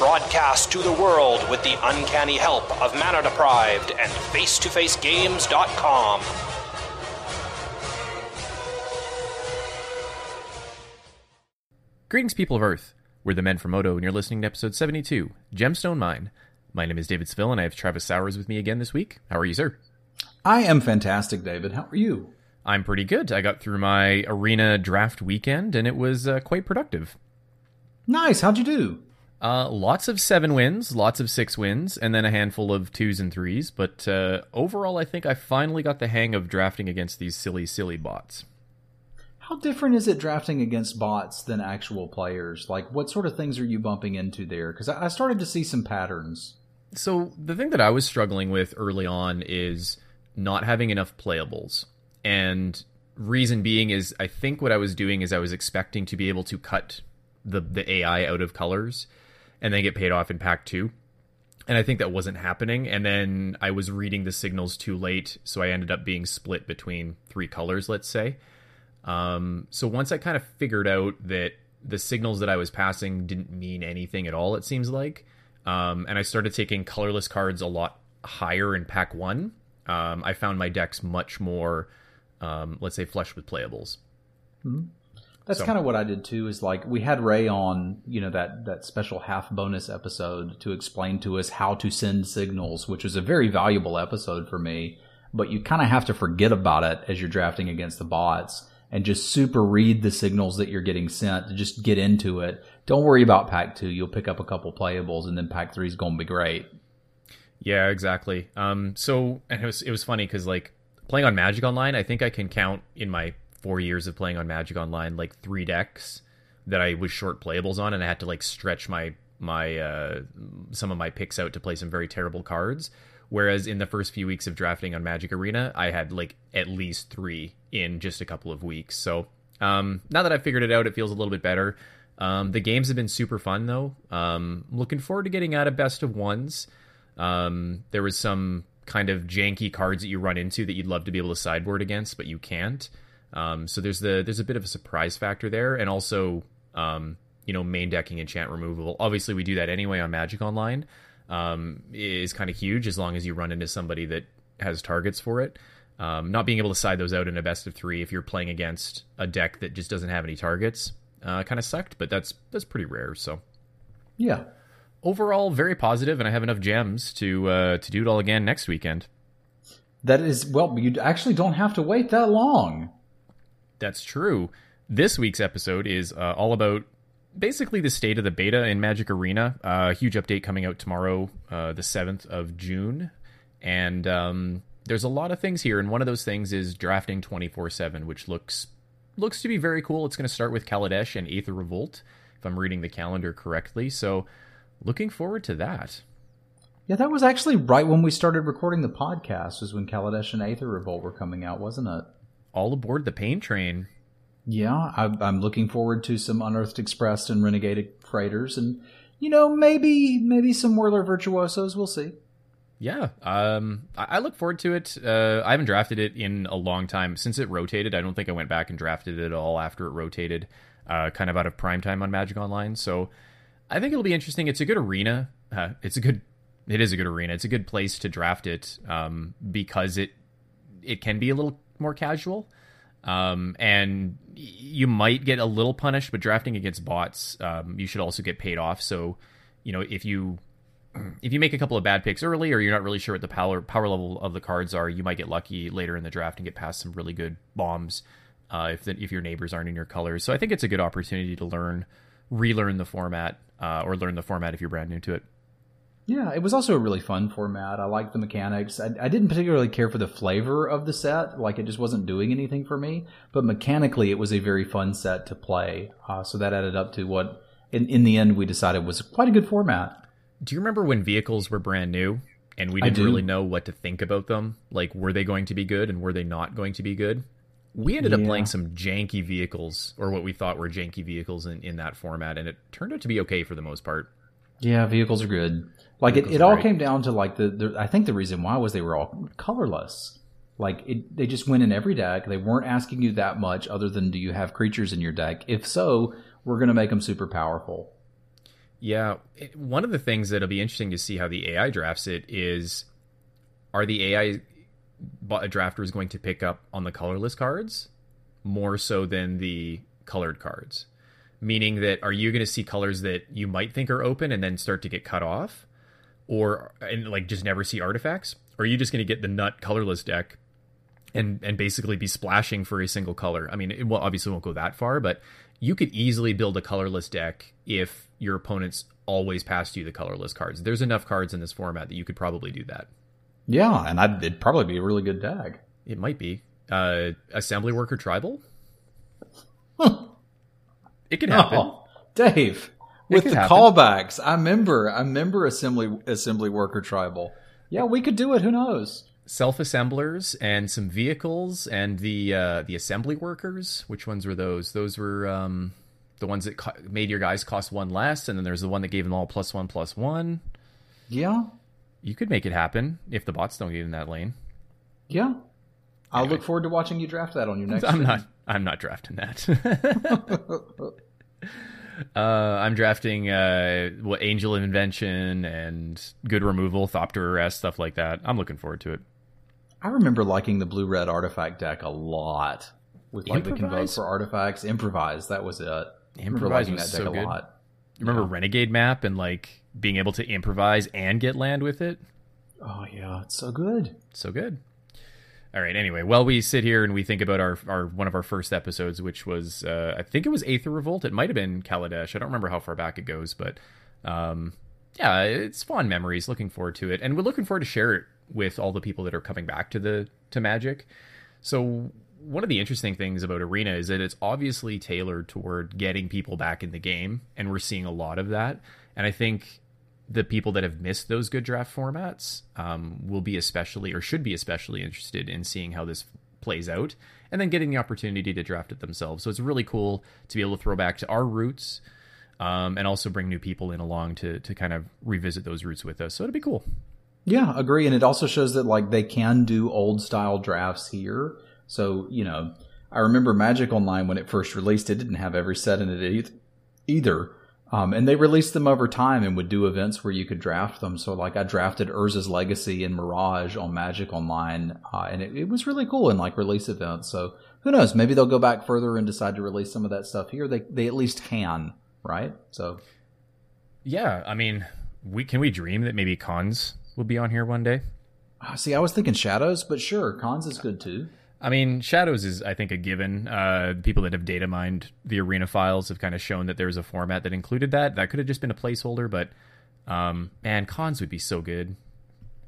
Broadcast to the world with the uncanny help of Mana Deprived and FaceToFaceGames.com. Greetings, people of Earth. We're the Men from Moto, and you're listening to episode 72, Gemstone Mine. My name is David Seville, and I have Travis Sowers with me again this week. How are you, sir? I am fantastic, David. How are you? I'm pretty good. I got through my arena draft weekend, and it was uh, quite productive. Nice. How'd you do? Uh, lots of seven wins, lots of six wins, and then a handful of twos and threes. But uh, overall, I think I finally got the hang of drafting against these silly, silly bots. How different is it drafting against bots than actual players? Like, what sort of things are you bumping into there? Because I started to see some patterns. So, the thing that I was struggling with early on is not having enough playables. And reason being is I think what I was doing is I was expecting to be able to cut the, the AI out of colors and then get paid off in pack two. And I think that wasn't happening. And then I was reading the signals too late. So I ended up being split between three colors, let's say. Um, so once I kind of figured out that the signals that I was passing didn't mean anything at all, it seems like, um, and I started taking colorless cards a lot higher in pack one, um, I found my decks much more, um, let's say, flush with playables. Mm-hmm. That's so. kind of what I did too. Is like we had Ray on, you know, that that special half bonus episode to explain to us how to send signals, which was a very valuable episode for me. But you kind of have to forget about it as you're drafting against the bots and just super read the signals that you're getting sent. To just get into it. Don't worry about pack two. You'll pick up a couple playables, and then pack three is going to be great. Yeah, exactly. Um, so and it was it was funny because like playing on Magic Online, I think I can count in my four years of playing on Magic Online like three decks that I was short playables on, and I had to like stretch my my uh, some of my picks out to play some very terrible cards. Whereas in the first few weeks of drafting on Magic Arena, I had like at least three in just a couple of weeks. So um, now that I've figured it out, it feels a little bit better. Um, the games have been super fun though. Um, I'm looking forward to getting out of best of ones. Um, there was some kind of janky cards that you run into that you'd love to be able to sideboard against, but you can't. Um, so there's the there's a bit of a surprise factor there, and also um, you know main decking enchant removable. Obviously, we do that anyway on Magic Online. Um, is kind of huge as long as you run into somebody that has targets for it. Um, not being able to side those out in a best of three if you're playing against a deck that just doesn't have any targets uh, kind of sucked, but that's that's pretty rare. So yeah, overall very positive, and I have enough gems to uh, to do it all again next weekend. That is well, you actually don't have to wait that long. That's true. This week's episode is uh, all about basically the state of the beta in Magic Arena. A uh, huge update coming out tomorrow, uh, the seventh of June, and um, there's a lot of things here. And one of those things is drafting twenty four seven, which looks looks to be very cool. It's going to start with Kaladesh and Aether Revolt, if I'm reading the calendar correctly. So looking forward to that. Yeah, that was actually right when we started recording the podcast, was when Kaladesh and Aether Revolt were coming out, wasn't it? All aboard the pain train. Yeah, I, am looking forward to some Untethered Express and Renegade Freighters, and you know maybe maybe some Whirler Virtuosos. We'll see. Yeah, um, I, I look forward to it. Uh, I haven't drafted it in a long time since it rotated. I don't think I went back and drafted it at all after it rotated, uh, kind of out of prime time on Magic Online. So I think it'll be interesting. It's a good arena. Uh, it's a good. It is a good arena. It's a good place to draft it um, because it it can be a little more casual, um, and you might get a little punished. But drafting against bots, um, you should also get paid off. So, you know, if you if you make a couple of bad picks early, or you're not really sure what the power power level of the cards are, you might get lucky later in the draft and get past some really good bombs. Uh, if the, if your neighbors aren't in your colors, so I think it's a good opportunity to learn, relearn the format uh, or learn the format if you're brand new to it. Yeah, it was also a really fun format. I liked the mechanics. I, I, didn't particularly care for the flavor of the set; like it just wasn't doing anything for me. But mechanically, it was a very fun set to play. Uh, so that added up to what, in, in the end, we decided was quite a good format. Do you remember when vehicles were brand new and we didn't really know what to think about them. Like, were they going to be good and were they not going to be good? We ended yeah. up playing some janky vehicles, or what we thought were janky vehicles in, in that format, and it turned out to be okay for the most part. Yeah, vehicles are good. Like it, it all came down to like the, the. I think the reason why was they were all colorless. Like it, they just went in every deck. They weren't asking you that much, other than do you have creatures in your deck? If so, we're going to make them super powerful. Yeah, it, one of the things that'll be interesting to see how the AI drafts it is, are the AI drafters going to pick up on the colorless cards more so than the colored cards? Meaning that are you going to see colors that you might think are open and then start to get cut off, or and like just never see artifacts? Or are you just going to get the nut colorless deck and and basically be splashing for a single color? I mean, it will obviously won't go that far, but you could easily build a colorless deck if your opponents always passed you the colorless cards. There's enough cards in this format that you could probably do that. Yeah, and I'd, it'd probably be a really good deck. It might be. Uh, Assembly Worker Tribal? It can happen. Oh, Dave, with the happen. callbacks, I remember, I remember Assembly Assembly Worker Tribal. Yeah, we could do it. Who knows? Self assemblers and some vehicles and the uh, the assembly workers. Which ones were those? Those were um, the ones that co- made your guys cost one less, and then there's the one that gave them all plus one plus one. Yeah, you could make it happen if the bots don't get in that lane. Yeah, I'll look forward to watching you draft that on your next. I'm stream. not. I'm not drafting that. uh, I'm drafting uh, what Angel of Invention and Good Removal, Thopter Arrest, stuff like that. I'm looking forward to it. I remember liking the blue red artifact deck a lot. With like Improvise? the convoke for artifacts, improvise. That was it. Improvise was so good. Lot. You remember yeah. Renegade map and like being able to improvise and get land with it? Oh yeah, it's so good. So good. All right. Anyway, while we sit here and we think about our, our one of our first episodes, which was uh, I think it was Aether Revolt. It might have been Kaladesh. I don't remember how far back it goes, but um, yeah, it's fond memories. Looking forward to it, and we're looking forward to share it with all the people that are coming back to the to Magic. So one of the interesting things about Arena is that it's obviously tailored toward getting people back in the game, and we're seeing a lot of that. And I think the people that have missed those good draft formats um, will be especially, or should be especially interested in seeing how this plays out, and then getting the opportunity to draft it themselves. So it's really cool to be able to throw back to our roots. Um, and also bring new people in along to to kind of revisit those roots with us. So it'll be cool. Yeah, agree. And it also shows that like they can do old style drafts here so, you know, I remember Magic Online when it first released, it didn't have every set in it either. Um, and they released them over time and would do events where you could draft them. So, like, I drafted Urza's Legacy and Mirage on Magic Online, uh, and it, it, was really cool in like release events. So, who knows? Maybe they'll go back further and decide to release some of that stuff here. They they at least can, right? So, yeah, I mean, we can we dream that maybe Khans will be on here one day. Uh, see, I was thinking Shadows, but sure, Khans is good too. I mean, Shadows is, I think, a given. Uh, people that have data mined the arena files have kind of shown that there's a format that included that. That could have just been a placeholder, but um, man, Khans would be so good.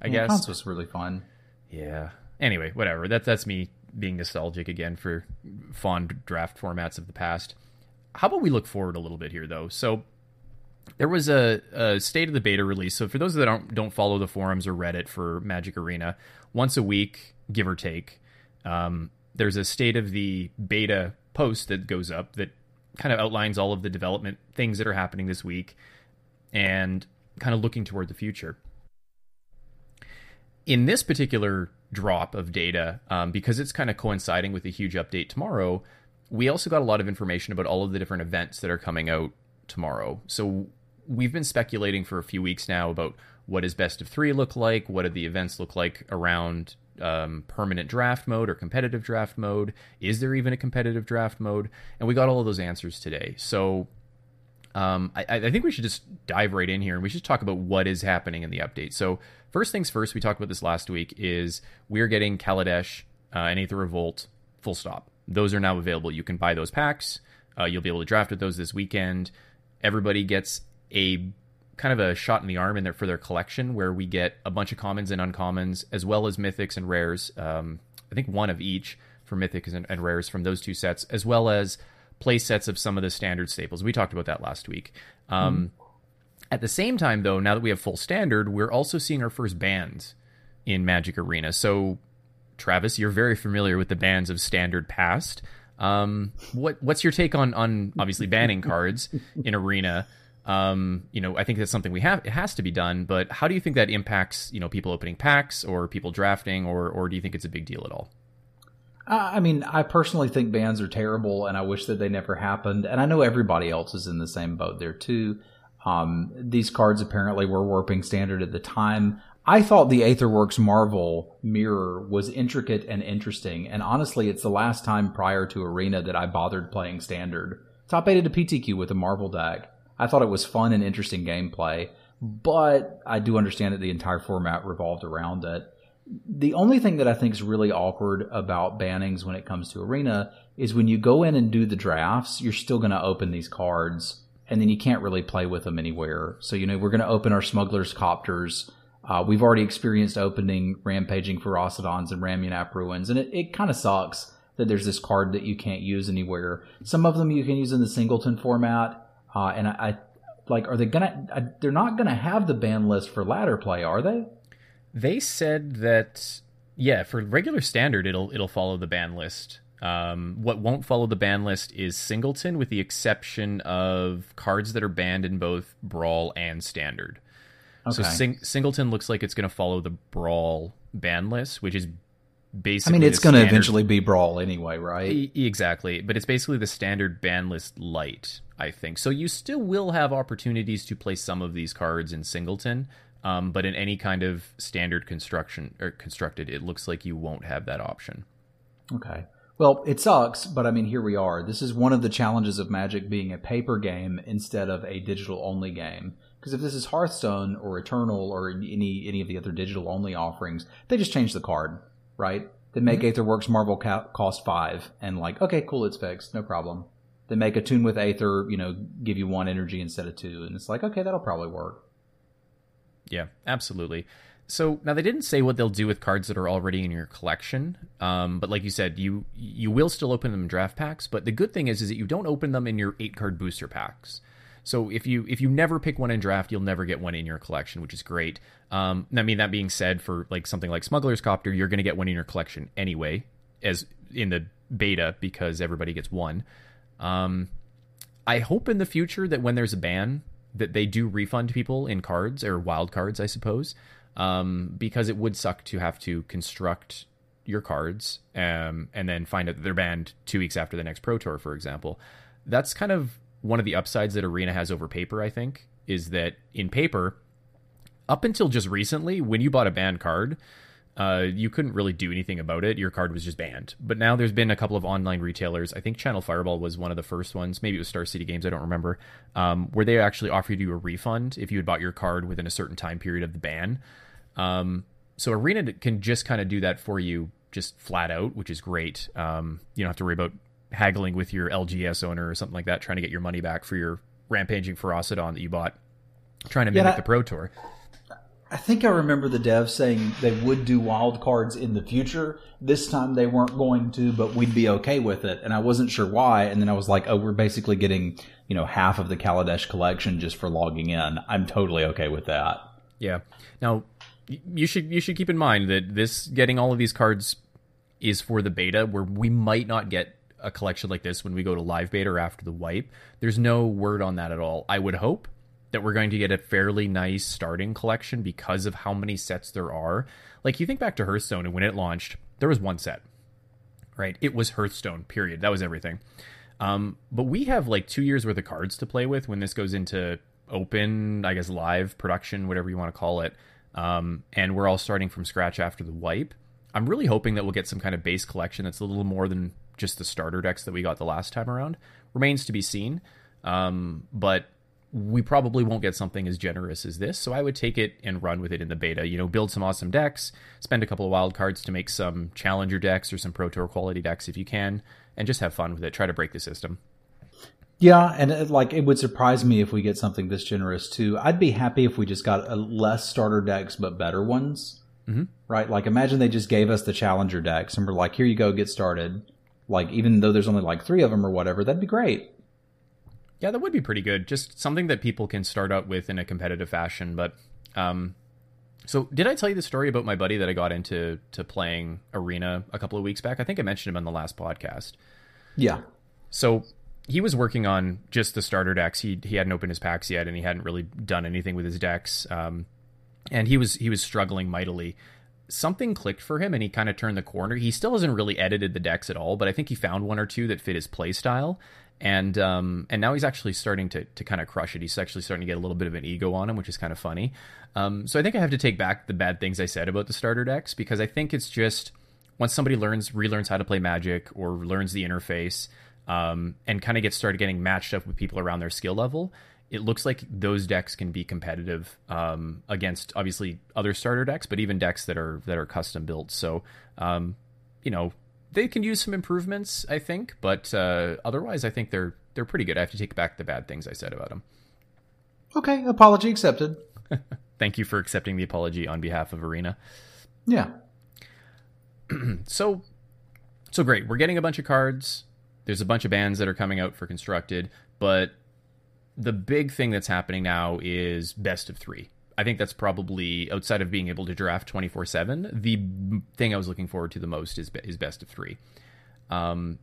I yeah, guess Khans was really fun. Yeah. Anyway, whatever. That's that's me being nostalgic again for fond draft formats of the past. How about we look forward a little bit here, though? So there was a, a, state of the beta release. So for those that don't don't follow the forums or Reddit for Magic Arena, once a week, give or take, um, there's a state of the beta post that goes up that kind of outlines all of the development things that are happening this week and kind of looking toward the future. In this particular drop of data, um, because it's kind of coinciding with a huge update tomorrow, we also got a lot of information about all of the different events that are coming out tomorrow. So we've been speculating for a few weeks now about what does best of three look like, what do the events look like around um, permanent draft mode or competitive draft mode? Is there even a competitive draft mode? And we got all of those answers today. So um, I, I, think we should just dive right in here and we should talk about what is happening in the update. So first things first, we talked about this last week, is we're getting Kaladesh uh, and Aether Revolt full stop. Those are now available. You can buy those packs. Uh, you'll be able to draft with those this weekend. Everybody gets a kind of a shot in the arm in there for their collection, where we get a bunch of commons and uncommons, as well as mythics and rares. Um, I think one of each for mythics and, and, rares from those two sets, as well as play sets of some of the standard staples. We talked about that last week. Um, mm. At the same time, though, now that we have full standard, we're also seeing our first bans in Magic Arena. So, Travis, you're very familiar with the bans of standard past. Um, what what's your take on on obviously banning cards in Arena? Um, you know, I think that's something we have. It has to be done. But how do you think that impacts you know people opening packs or people drafting, or or do you think it's a big deal at all? I mean, I personally think bans are terrible, and I wish that they never happened. And I know everybody else is in the same boat there too. Um, these cards apparently were warping standard at the time. I thought the Aetherworks Marvel mirror was intricate and interesting, and honestly, it's the last time prior to Arena that I bothered playing standard. Top 8 a PTQ with a Marvel deck. I thought it was fun and interesting gameplay, but I do understand that the entire format revolved around it. The only thing that I think is really awkward about bannings when it comes to Arena is when you go in and do the drafts, you're still going to open these cards, and then you can't really play with them anywhere. So, you know, we're going to open our Smuggler's Copters uh, we've already experienced opening Rampaging Ferocidons and Ramunap Ruins, and it, it kind of sucks that there's this card that you can't use anywhere. Some of them you can use in the singleton format, uh, and I, I, like, are they gonna? I, they're not gonna have the ban list for ladder play, are they? They said that yeah, for regular standard, it'll it'll follow the ban list. Um, what won't follow the ban list is singleton, with the exception of cards that are banned in both brawl and standard. Okay. So Sing- Singleton looks like it's going to follow the Brawl ban list, which is basically. I mean, it's going to eventually be Brawl anyway, right? E- exactly, but it's basically the standard ban list light, I think. So you still will have opportunities to play some of these cards in Singleton, um, but in any kind of standard construction or constructed, it looks like you won't have that option. Okay. Well, it sucks, but I mean, here we are. This is one of the challenges of Magic being a paper game instead of a digital only game. Because if this is Hearthstone or Eternal or any any of the other digital only offerings, they just change the card, right? They make mm-hmm. Aetherworks Marvel ca- cost five, and like, okay, cool, it's fixed, no problem. They make Attune with Aether, you know, give you one energy instead of two, and it's like, okay, that'll probably work. Yeah, absolutely. So now they didn't say what they'll do with cards that are already in your collection, um, but like you said, you you will still open them in draft packs. But the good thing is, is that you don't open them in your eight card booster packs. So if you if you never pick one in draft, you'll never get one in your collection, which is great. Um, I mean, that being said, for like something like Smuggler's Copter, you're going to get one in your collection anyway, as in the beta because everybody gets one. Um, I hope in the future that when there's a ban, that they do refund people in cards or wild cards, I suppose, um, because it would suck to have to construct your cards um, and then find out that they're banned two weeks after the next Pro Tour, for example. That's kind of one of the upsides that Arena has over paper, I think, is that in paper, up until just recently, when you bought a banned card, uh, you couldn't really do anything about it. Your card was just banned. But now there's been a couple of online retailers. I think Channel Fireball was one of the first ones. Maybe it was Star City Games. I don't remember. Um, where they actually offered you a refund if you had bought your card within a certain time period of the ban. Um, so Arena can just kind of do that for you, just flat out, which is great. Um, you don't have to worry about haggling with your LGS owner or something like that, trying to get your money back for your rampaging Ferocidon that you bought, trying to mimic yeah, the Pro Tour. I think I remember the devs saying they would do wild cards in the future. This time they weren't going to, but we'd be okay with it. And I wasn't sure why. And then I was like, oh, we're basically getting, you know, half of the Kaladesh collection just for logging in. I'm totally okay with that. Yeah. Now, you should you should keep in mind that this getting all of these cards is for the beta where we might not get a collection like this when we go to live beta or after the wipe. There's no word on that at all. I would hope that we're going to get a fairly nice starting collection because of how many sets there are. Like you think back to Hearthstone and when it launched, there was one set. Right? It was Hearthstone, period. That was everything. Um, but we have like two years worth of cards to play with when this goes into open, I guess, live production, whatever you want to call it. Um, and we're all starting from scratch after the wipe. I'm really hoping that we'll get some kind of base collection that's a little more than just the starter decks that we got the last time around. Remains to be seen. Um, but we probably won't get something as generous as this. So I would take it and run with it in the beta. You know, build some awesome decks, spend a couple of wild cards to make some challenger decks or some pro tour quality decks if you can, and just have fun with it. Try to break the system. Yeah, and it, like it would surprise me if we get something this generous too. I'd be happy if we just got a less starter decks but better ones. Mm-hmm. Right? Like imagine they just gave us the challenger decks and we're like, here you go, get started. Like even though there's only like three of them or whatever, that'd be great. Yeah, that would be pretty good. Just something that people can start out with in a competitive fashion. But um, so did I tell you the story about my buddy that I got into to playing Arena a couple of weeks back? I think I mentioned him on the last podcast. Yeah. So he was working on just the starter decks. He he hadn't opened his packs yet, and he hadn't really done anything with his decks. Um, and he was he was struggling mightily. Something clicked for him, and he kind of turned the corner. He still hasn't really edited the decks at all, but I think he found one or two that fit his play style. And um, and now he's actually starting to to kind of crush it. He's actually starting to get a little bit of an ego on him, which is kind of funny. Um, so I think I have to take back the bad things I said about the starter decks because I think it's just once somebody learns relearns how to play Magic or learns the interface um, and kind of gets started getting matched up with people around their skill level, it looks like those decks can be competitive um, against obviously other starter decks, but even decks that are that are custom built. So, um, you know, they can use some improvements, I think, but uh, otherwise, I think they're they're pretty good. I have to take back the bad things I said about them. Okay, apology accepted. Thank you for accepting the apology on behalf of Arena. Yeah. so, so great. We're getting a bunch of cards. There's a bunch of bands that are coming out for constructed, but the big thing that's happening now is best of three. I think that's probably outside of being able to draft 24 7. The thing I was looking forward to the most is, is best of three. Um,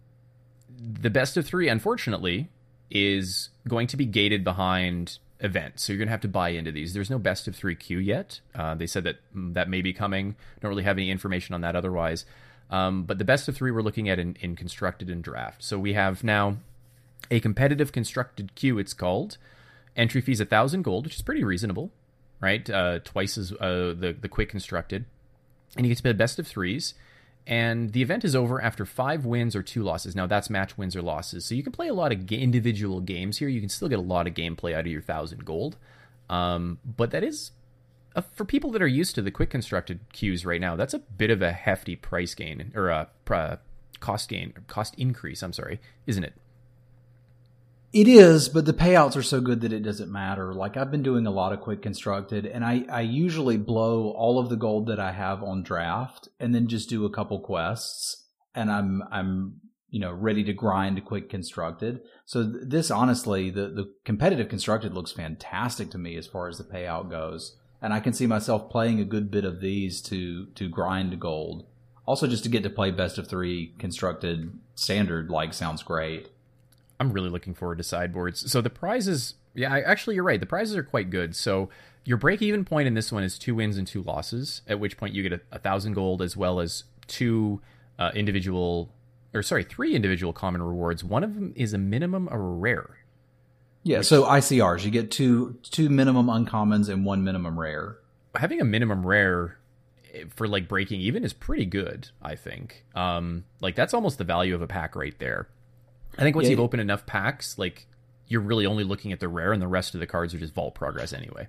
the best of three, unfortunately, is going to be gated behind events. So you're going to have to buy into these. There's no best of three queue yet. Uh, they said that mm, that may be coming. Don't really have any information on that otherwise. Um, but the best of three we're looking at in, in constructed and draft. So we have now a competitive constructed queue, it's called. Entry fees a thousand gold, which is pretty reasonable, right? Uh, twice as uh, the the quick constructed, and you get to play best of threes. And the event is over after five wins or two losses. Now that's match wins or losses, so you can play a lot of ga- individual games here. You can still get a lot of gameplay out of your thousand gold, um, but that is for people that are used to the quick constructed queues right now. That's a bit of a hefty price gain or a cost gain, cost increase. I'm sorry, isn't it? It is, but the payouts are so good that it doesn't matter. Like I've been doing a lot of quick constructed and I, I usually blow all of the gold that I have on draft and then just do a couple quests and I'm, I'm, you know, ready to grind quick constructed. So this honestly, the, the competitive constructed looks fantastic to me as far as the payout goes. And I can see myself playing a good bit of these to, to grind gold. Also just to get to play best of three constructed standard like sounds great. I'm really looking forward to sideboards. So the prizes, yeah, I, actually you're right. The prizes are quite good. So your break even point in this one is two wins and two losses. At which point you get a, a thousand gold as well as two uh, individual, or sorry, three individual common rewards. One of them is a minimum or a rare. Yeah, which, so ICRs, you get two two minimum uncommons and one minimum rare. Having a minimum rare eh, for like breaking even is pretty good, I think. Um, like that's almost the value of a pack right there. I think once yeah, you've opened enough packs, like you're really only looking at the rare, and the rest of the cards are just vault progress anyway.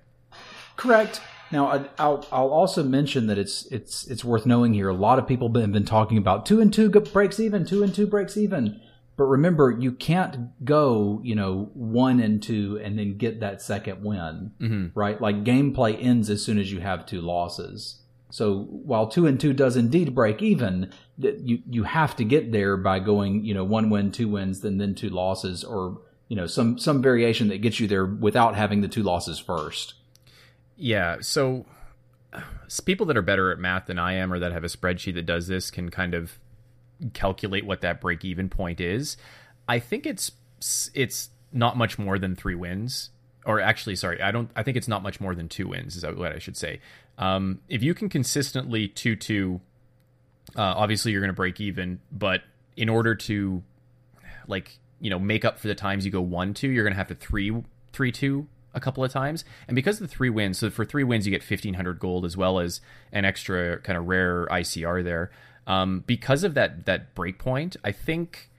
Correct. Now, I'll I'll also mention that it's it's it's worth knowing here. A lot of people have been talking about two and two breaks even, two and two breaks even. But remember, you can't go, you know, one and two and then get that second win, mm-hmm. right? Like gameplay ends as soon as you have two losses. So while two and two does indeed break even, you you have to get there by going you know one win, two wins, then then two losses, or you know some some variation that gets you there without having the two losses first. Yeah. So people that are better at math than I am, or that have a spreadsheet that does this, can kind of calculate what that break even point is. I think it's it's not much more than three wins or actually sorry i don't i think it's not much more than two wins is what i should say. Um, if you can consistently 2-2 uh, obviously you're going to break even but in order to like you know make up for the times you go 1-2 you're going to have to 3 3-2 a couple of times. And because of the three wins so for three wins you get 1500 gold as well as an extra kind of rare icr there. Um, because of that that break point i think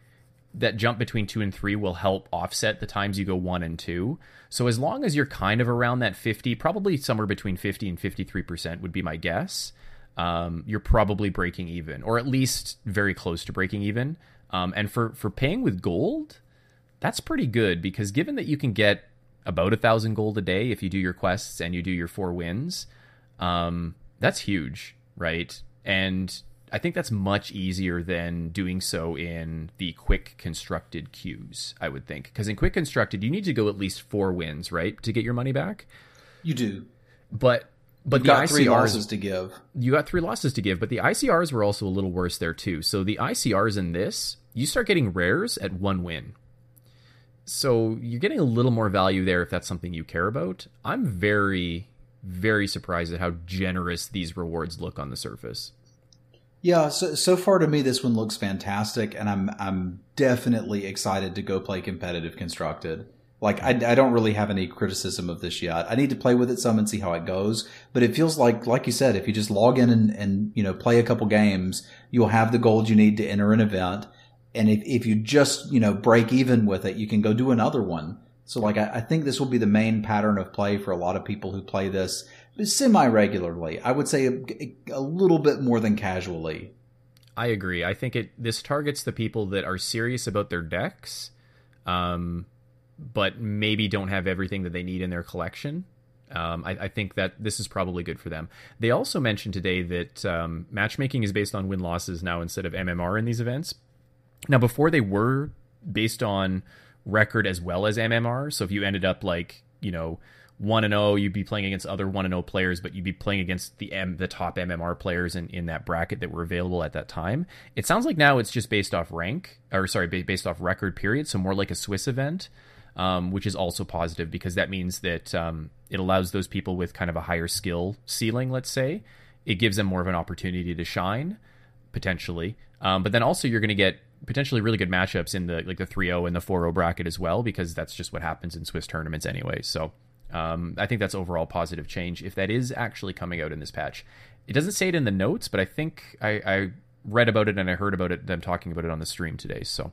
that jump between two and three will help offset the times you go one and two. So as long as you're kind of around that 50, probably somewhere between 50 and 53% would be my guess. Um, you're probably breaking even, or at least very close to breaking even. Um, and for for paying with gold, that's pretty good because given that you can get about a thousand gold a day if you do your quests and you do your four wins, um, that's huge, right? And I think that's much easier than doing so in the quick constructed queues, I would think. Because in quick constructed, you need to go at least four wins, right, to get your money back? You do. But but You've the got ICRs, three losses to give. You got three losses to give, but the ICRs were also a little worse there too. So the ICRs in this, you start getting rares at one win. So you're getting a little more value there if that's something you care about. I'm very, very surprised at how generous these rewards look on the surface. Yeah, so so far to me this one looks fantastic, and I'm I'm definitely excited to go play competitive constructed. Like I, I don't really have any criticism of this yet. I need to play with it some and see how it goes. But it feels like, like you said, if you just log in and, and you know play a couple games, you'll have the gold you need to enter an event. And if, if you just you know break even with it, you can go do another one. So like I, I think this will be the main pattern of play for a lot of people who play this semi regularly. I would say a, a little bit more than casually. I agree. I think it this targets the people that are serious about their decks. Um, but maybe don't have everything that they need in their collection. Um, I, I, think that this is probably good for them. They also mentioned today that um, matchmaking is based on win losses now instead of MMR in these events. Now, before they were based on record as well as MMR. So if you ended up like you know one and zero, oh, you'd be playing against other one and zero oh players, but you'd be playing against the M the top MMR players in, in that bracket that were available at that time. It sounds like now it's just based off rank or sorry, based off record period, so more like a Swiss event um, which is also positive because that means that um, it allows those people with kind of a higher skill ceiling, let's say, it gives them more of an opportunity to shine potentially. Um, but then also you're going to get potentially really good matchups in the like the 3-0 and the 4-0 bracket as well because that's just what happens in Swiss tournaments anyway. So um, I think that's overall positive change if that is actually coming out in this patch. It doesn't say it in the notes, but I think I, I read about it and I heard about it them talking about it on the stream today. So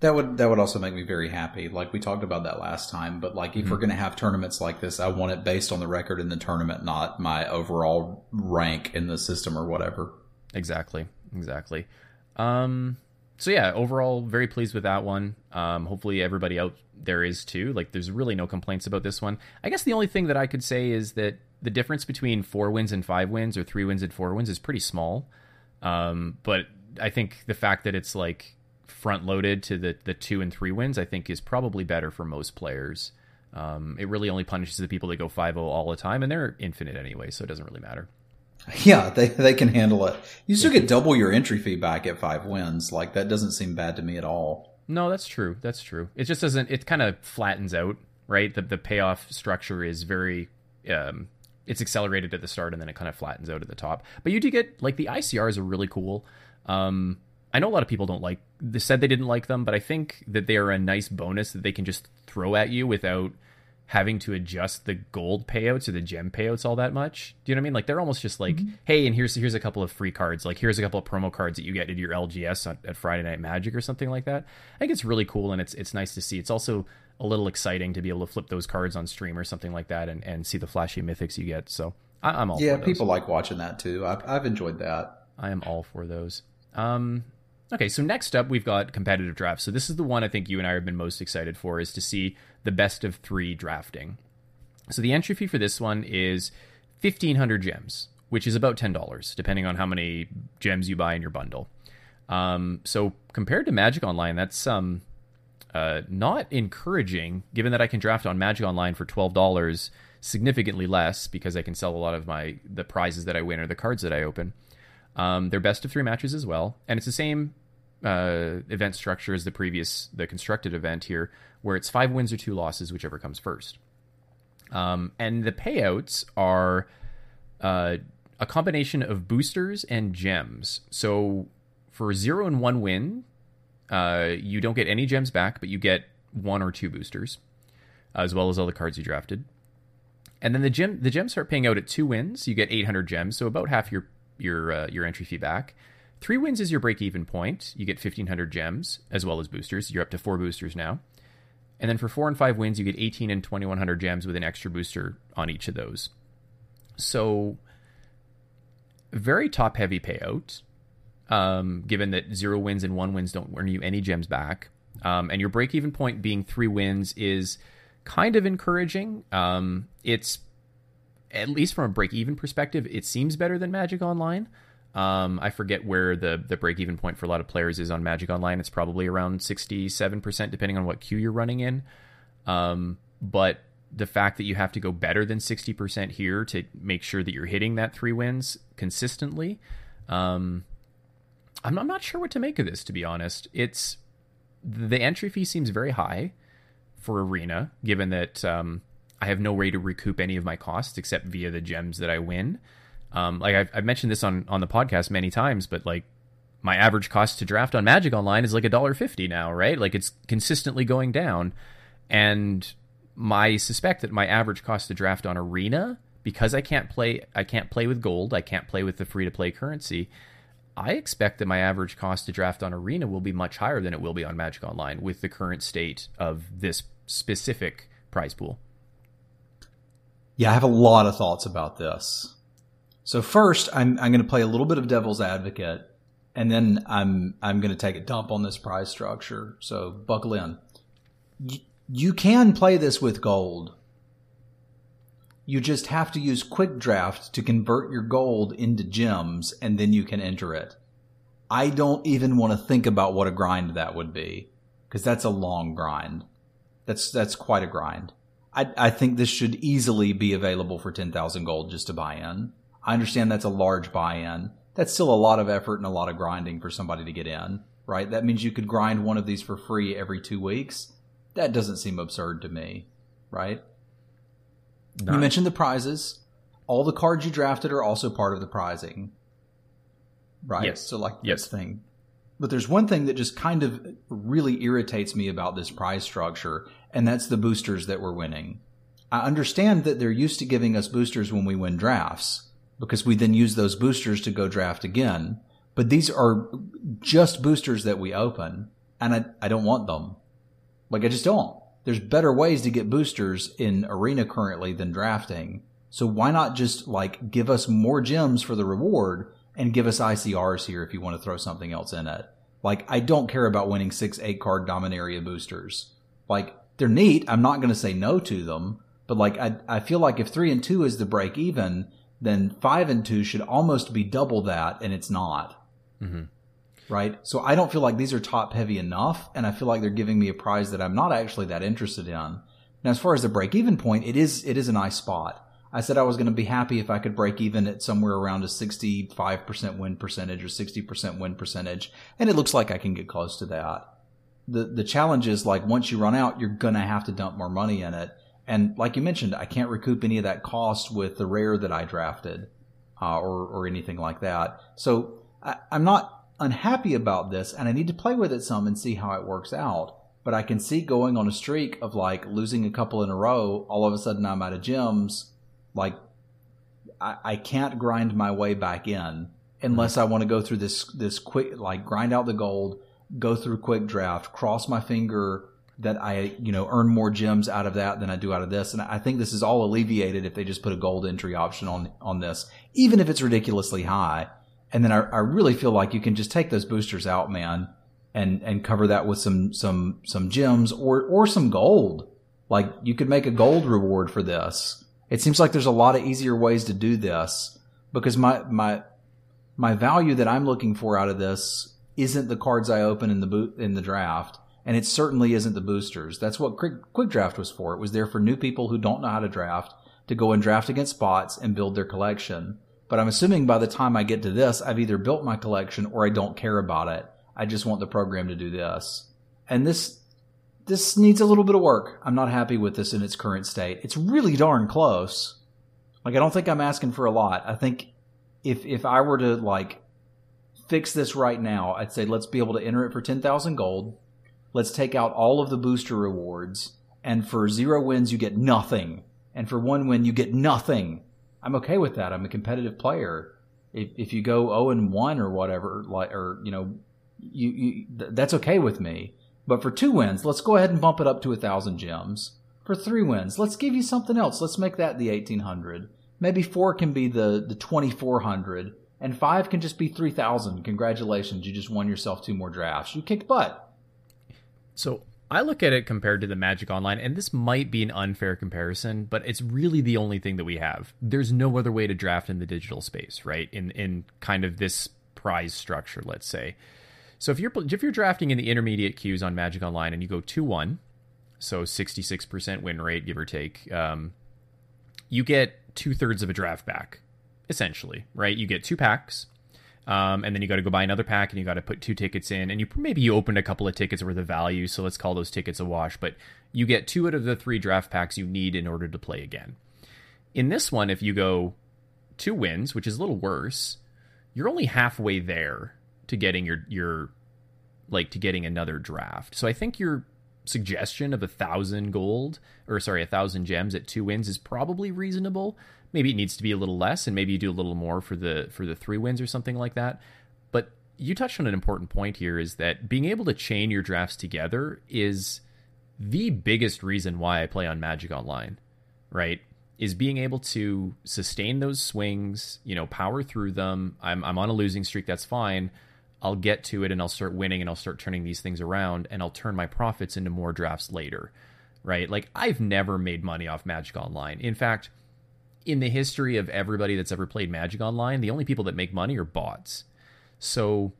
that would that would also make me very happy. Like we talked about that last time, but like if mm-hmm. we're going to have tournaments like this, I want it based on the record in the tournament, not my overall rank in the system or whatever. Exactly, exactly. Um, so yeah, overall, very pleased with that one. Um, hopefully everybody out there is too. Like, there's really no complaints about this one. I guess the only thing that I could say is that the difference between four wins and five wins, or three wins and four wins, is pretty small. Um, but I think the fact that it's like front loaded to the the two and three wins, I think is probably better for most players. Um, it really only punishes the people that go 5-0 all the time, and they're infinite anyway, so it doesn't really matter. Yeah, they they can handle it. You still get double your entry fee back at five wins. Like that doesn't seem bad to me at all. No, that's true. That's true. It just doesn't. It kind of flattens out, right? The the payoff structure is very. Um, it's accelerated at the start and then it kind of flattens out at the top. But you do get like the ICRs are really cool. Um, I know a lot of people don't like they said they didn't like them, but I think that they are a nice bonus that they can just throw at you without having to adjust the gold payouts or the gem payouts all that much. Do you know what I mean? Like they're almost just like, mm-hmm. hey, and here's here's a couple of free cards. Like here's a couple of promo cards that you get at your LGS on, at Friday Night Magic or something like that. I think it's really cool and it's it's nice to see. It's also a little exciting to be able to flip those cards on stream or something like that and, and see the flashy mythics you get. So I, am all yeah. people like watching that too. I've, I've enjoyed that. I am all for those. Um, Okay, so next up we've got competitive drafts. So this is the one I think you and I have been most excited for is to see the best of three drafting. So the entry fee for this one is fifteen hundred gems, which is about ten dollars, depending on how many gems you buy in your bundle. Um, so compared to Magic Online, that's um, uh, not encouraging, given that I can draft on Magic Online for twelve dollars, significantly less because I can sell a lot of my the prizes that I win or the cards that I open. Um, they're best of three matches as well, and it's the same uh, event structure as the previous the constructed event here, where it's five wins or two losses, whichever comes first. Um, and the payouts are uh, a combination of boosters and gems. So for zero and one win, uh, you don't get any gems back, but you get one or two boosters, as well as all the cards you drafted. And then the gem the gems start paying out at two wins. You get 800 gems, so about half your your uh, your entry fee back. Three wins is your break even point. You get 1,500 gems as well as boosters. You're up to four boosters now. And then for four and five wins, you get 18 and 2,100 gems with an extra booster on each of those. So, very top heavy payout, um, given that zero wins and one wins don't earn you any gems back. Um, and your break even point being three wins is kind of encouraging. Um, it's at least from a break even perspective, it seems better than Magic Online. Um, I forget where the the break even point for a lot of players is on Magic Online. It's probably around sixty seven percent, depending on what queue you're running in. Um, but the fact that you have to go better than 60% here to make sure that you're hitting that three wins consistently. Um, I'm, I'm not sure what to make of this, to be honest. It's the entry fee seems very high for Arena, given that um, I have no way to recoup any of my costs except via the gems that I win. Um, like I've, I've mentioned this on on the podcast many times, but like my average cost to draft on Magic Online is like a dollar fifty now, right? Like it's consistently going down, and my suspect that my average cost to draft on Arena because I can't play I can't play with gold, I can't play with the free to play currency. I expect that my average cost to draft on Arena will be much higher than it will be on Magic Online with the current state of this specific prize pool. Yeah, I have a lot of thoughts about this. So first, I'm I'm going to play a little bit of devil's advocate, and then I'm I'm going to take a dump on this prize structure. So buckle in you can play this with gold. You just have to use Quick Draft to convert your gold into gems, and then you can enter it. I don't even want to think about what a grind that would be, because that's a long grind. That's that's quite a grind. I, I think this should easily be available for ten thousand gold just to buy in. I understand that's a large buy-in. That's still a lot of effort and a lot of grinding for somebody to get in, right? That means you could grind one of these for free every two weeks that doesn't seem absurd to me, right? Not. You mentioned the prizes. All the cards you drafted are also part of the prizing, right? Yes. So like yes. this thing. But there's one thing that just kind of really irritates me about this prize structure, and that's the boosters that we're winning. I understand that they're used to giving us boosters when we win drafts, because we then use those boosters to go draft again. But these are just boosters that we open, and I, I don't want them. Like I just don't. There's better ways to get boosters in arena currently than drafting. So why not just like give us more gems for the reward and give us ICRs here if you want to throw something else in it? Like I don't care about winning six, eight card Dominaria boosters. Like they're neat. I'm not going to say no to them, but like I, I feel like if three and two is the break even, then five and two should almost be double that, and it's not. Mm-hmm right? So I don't feel like these are top heavy enough, and I feel like they're giving me a prize that I'm not actually that interested in. Now, as far as the break even point, it is it is a nice spot. I said I was going to be happy if I could break even at somewhere around a 65% win percentage or 60% win percentage, and it looks like I can get close to that. The the challenge is like once you run out, you're going to have to dump more money in it. And like you mentioned, I can't recoup any of that cost with the rare that I drafted, uh, or or anything like that. So I, I'm not unhappy about this and I need to play with it some and see how it works out. But I can see going on a streak of like losing a couple in a row, all of a sudden I'm out of gems. Like I, I can't grind my way back in unless. I want to go through this this quick like grind out the gold, go through quick draft, cross my finger that I, you know, earn more gems out of that than I do out of this. And I think this is all alleviated if they just put a gold entry option on on this, even if it's ridiculously high. And then I, I really feel like you can just take those boosters out, man, and and cover that with some some some gems or or some gold. Like you could make a gold reward for this. It seems like there's a lot of easier ways to do this because my my my value that I'm looking for out of this isn't the cards I open in the boot in the draft, and it certainly isn't the boosters. That's what quick, quick draft was for. It was there for new people who don't know how to draft to go and draft against spots and build their collection. But I'm assuming by the time I get to this, I've either built my collection or I don't care about it. I just want the program to do this. And this this needs a little bit of work. I'm not happy with this in its current state. It's really darn close. Like I don't think I'm asking for a lot. I think if if I were to like fix this right now, I'd say let's be able to enter it for 10,000 gold. Let's take out all of the booster rewards and for 0 wins you get nothing. And for 1 win you get nothing. I'm okay with that. I'm a competitive player. If, if you go 0 and 1 or whatever, like, or, you know, you, you, that's okay with me. But for two wins, let's go ahead and bump it up to a thousand gems. For three wins, let's give you something else. Let's make that the 1800. Maybe four can be the, the 2400 and five can just be 3000. Congratulations. You just won yourself two more drafts. You kicked butt. So I look at it compared to the Magic Online, and this might be an unfair comparison, but it's really the only thing that we have. There's no other way to draft in the digital space, right? In in kind of this prize structure, let's say. So if you're if you're drafting in the intermediate queues on Magic Online and you go two one, so sixty six percent win rate, give or take, um, you get two thirds of a draft back, essentially, right? You get two packs um, and then you got to go buy another pack and you got to put two tickets in. And you maybe you opened a couple of tickets worth of value so let's call those tickets a wash. But you get two out of the three draft packs you need in order to play again. In this one if you go two wins which is a little worse you're only halfway there to getting your your like to getting another draft. So i think your suggestion of a thousand gold or sorry a thousand gems at two wins is probably reasonable maybe it needs to be a little less and maybe you do a little more for the for the three wins or something like that but you touched on an important point here is that being able to chain your drafts together is the biggest reason why I play on Magic Online, right? Is being able to sustain those swings, you know, power through them. I'm, I'm on a losing streak, that's fine. I'll get to it and I'll start winning and I'll start turning these things around and I'll turn my profits into more drafts later, right? Like, I've never made money off Magic Online. In fact, in the history of everybody that's ever played Magic Online, the only people that make money are bots. So,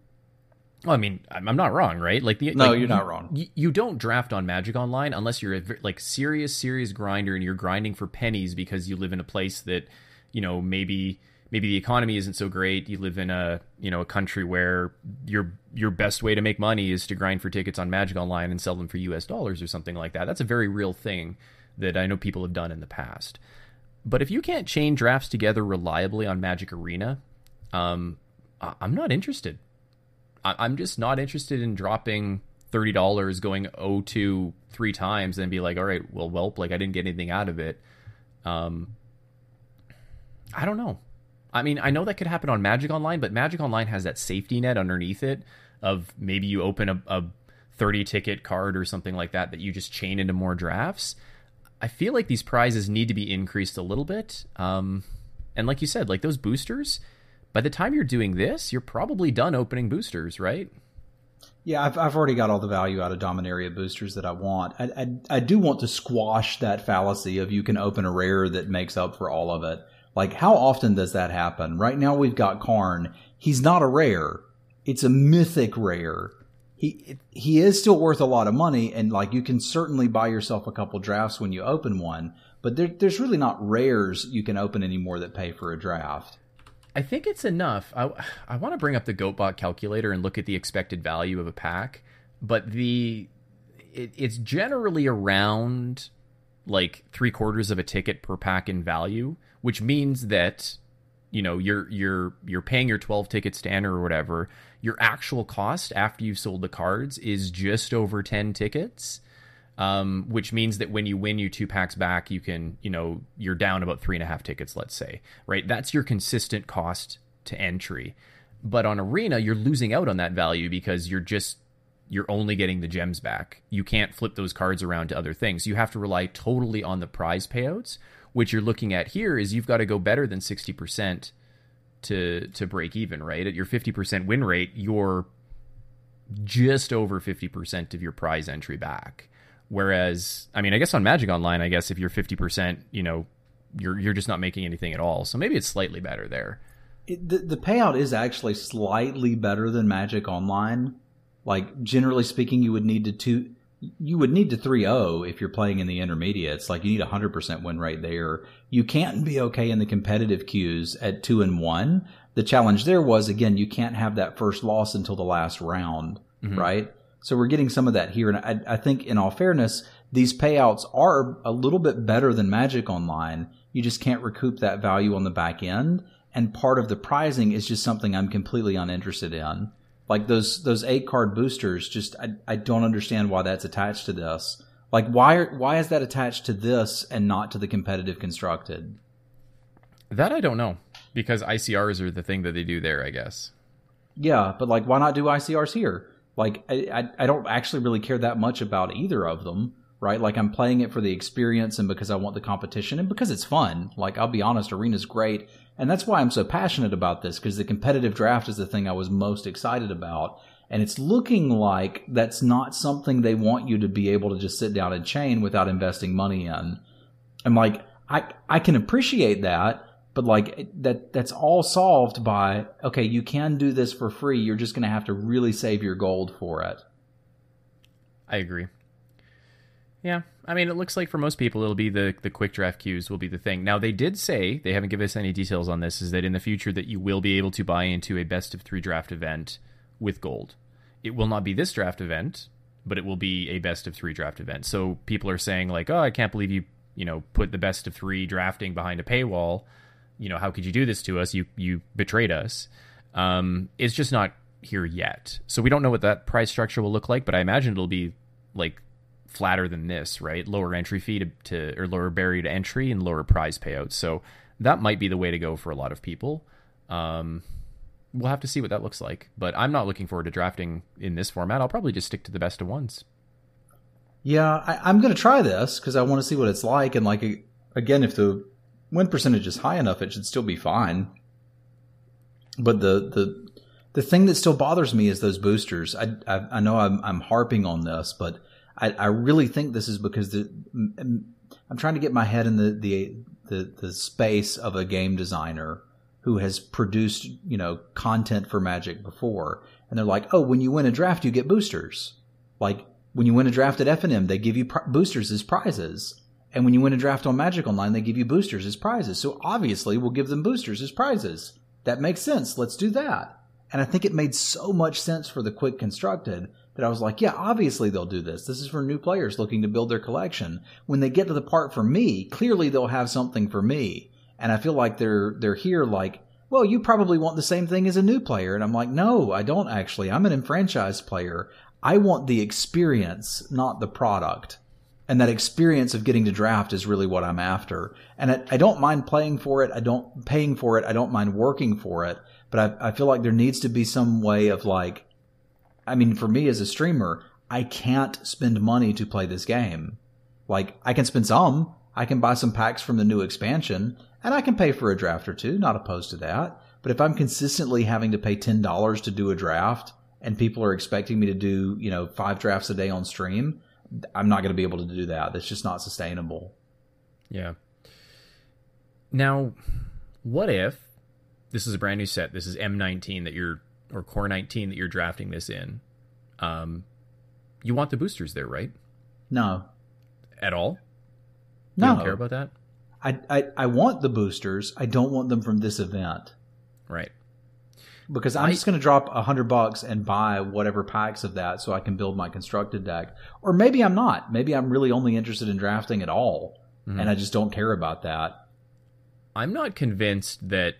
well, I mean, I'm not wrong, right? Like the no, like, you're not wrong. You, you don't draft on Magic Online unless you're a like serious, serious grinder and you're grinding for pennies because you live in a place that, you know, maybe maybe the economy isn't so great. You live in a you know a country where your your best way to make money is to grind for tickets on Magic Online and sell them for U.S. dollars or something like that. That's a very real thing that I know people have done in the past. But if you can't chain drafts together reliably on Magic Arena, um, I- am not interested. I- am just not interested in dropping thirty dollars, going 0-2 three times, and be like, all right, well, welp, like I didn't get anything out of it. Um, I don't know. I mean, I know that could happen on Magic Online, but Magic Online has that safety net underneath it of maybe you open a, a 30 ticket card or something like that that you just chain into more drafts. I feel like these prizes need to be increased a little bit. Um, and like you said, like those boosters, by the time you're doing this, you're probably done opening boosters, right? Yeah, I've, I've already got all the value out of Dominaria boosters that I want. I, I, I do want to squash that fallacy of you can open a rare that makes up for all of it. Like, how often does that happen? Right now we've got Karn. He's not a rare. It's a mythic rare he he is still worth a lot of money, and like you can certainly buy yourself a couple drafts when you open one. But there, there's really not rares you can open anymore that pay for a draft. I think it's enough. I I want to bring up the GoatBot calculator and look at the expected value of a pack, but the it, it's generally around like three quarters of a ticket per pack in value, which means that you know you're you're you're paying your 12 tickets to enter or whatever your actual cost after you've sold the cards is just over 10 tickets um, which means that when you win you two packs back you can you know you're down about three and a half tickets let's say right? That's your consistent cost to entry. But on arena you're losing out on that value because you're just you're only getting the gems back. You can't flip those cards around to other things. You have to rely totally on the prize payouts which you're looking at here is you've got to go better than 60% to to break even, right? At your 50% win rate, you're just over 50% of your prize entry back. Whereas, I mean, I guess on Magic Online, I guess if you're 50%, you know, you're you're just not making anything at all. So maybe it's slightly better there. It, the, the payout is actually slightly better than Magic Online. Like generally speaking, you would need to two you would need to 3-0 if you're playing in the intermediates. Like you need a 100% win rate there. You can't be okay in the competitive queues at 2 and 1. The challenge there was again, you can't have that first loss until the last round, mm-hmm. right? So we're getting some of that here and I, I think in all fairness, these payouts are a little bit better than Magic Online. You just can't recoup that value on the back end and part of the prizing is just something I'm completely uninterested in. Like those those eight card boosters, just I, I don't understand why that's attached to this. Like why why is that attached to this and not to the competitive constructed? That I don't know because ICRs are the thing that they do there, I guess. Yeah, but like why not do ICRs here? Like I, I, I don't actually really care that much about either of them, right? Like I'm playing it for the experience and because I want the competition and because it's fun. Like I'll be honest, Arena's great and that's why I'm so passionate about this because the competitive draft is the thing I was most excited about. And it's looking like that's not something they want you to be able to just sit down and chain without investing money in. I'm like, I, I can appreciate that, but like that, that's all solved by, okay, you can do this for free. You're just going to have to really save your gold for it. I agree. Yeah, I mean, it looks like for most people, it'll be the the quick draft queues will be the thing. Now, they did say they haven't given us any details on this. Is that in the future that you will be able to buy into a best of three draft event with gold? It will not be this draft event, but it will be a best of three draft event. So people are saying like, oh, I can't believe you you know put the best of three drafting behind a paywall. You know, how could you do this to us? You you betrayed us. Um, it's just not here yet, so we don't know what that price structure will look like. But I imagine it'll be like flatter than this, right? Lower entry fee to, to or lower barrier to entry and lower prize payouts. So that might be the way to go for a lot of people. Um, we'll have to see what that looks like. But I'm not looking forward to drafting in this format. I'll probably just stick to the best of ones. Yeah, I, am going to try this because I want to see what it's like. And like again, if the win percentage is high enough, it should still be fine. But the the the thing that still bothers me is those boosters. I I, I know I'm I'm harping on this, but I, I really think this is because the, I'm trying to get my head in the, the the the space of a game designer who has produced you know content for Magic before, and they're like, oh, when you win a draft, you get boosters. Like when you win a draft at FNM, they give you pr- boosters as prizes. And when you win a draft on Magic Online, they give you boosters as prizes. So obviously, we'll give them boosters as prizes. That makes sense. Let's do that. And I think it made so much sense for the quick constructed that I was like, yeah, obviously they'll do this. This is for new players looking to build their collection. When they get to the part for me, clearly they'll have something for me. And I feel like they're they're here like, well, you probably want the same thing as a new player. And I'm like, no, I don't actually. I'm an enfranchised player. I want the experience, not the product. And that experience of getting to draft is really what I'm after. And I, I don't mind playing for it. I don't paying for it. I don't mind working for it. But I, I feel like there needs to be some way of like I mean, for me as a streamer, I can't spend money to play this game. Like, I can spend some. I can buy some packs from the new expansion, and I can pay for a draft or two, not opposed to that. But if I'm consistently having to pay $10 to do a draft, and people are expecting me to do, you know, five drafts a day on stream, I'm not going to be able to do that. That's just not sustainable. Yeah. Now, what if this is a brand new set? This is M19 that you're or core 19 that you're drafting this in, um, you want the boosters there, right? No. At all? No. You don't care about that? I, I, I want the boosters. I don't want them from this event. Right. Because I'm I, just going to drop a hundred bucks and buy whatever packs of that so I can build my constructed deck. Or maybe I'm not. Maybe I'm really only interested in drafting at all, mm-hmm. and I just don't care about that. I'm not convinced that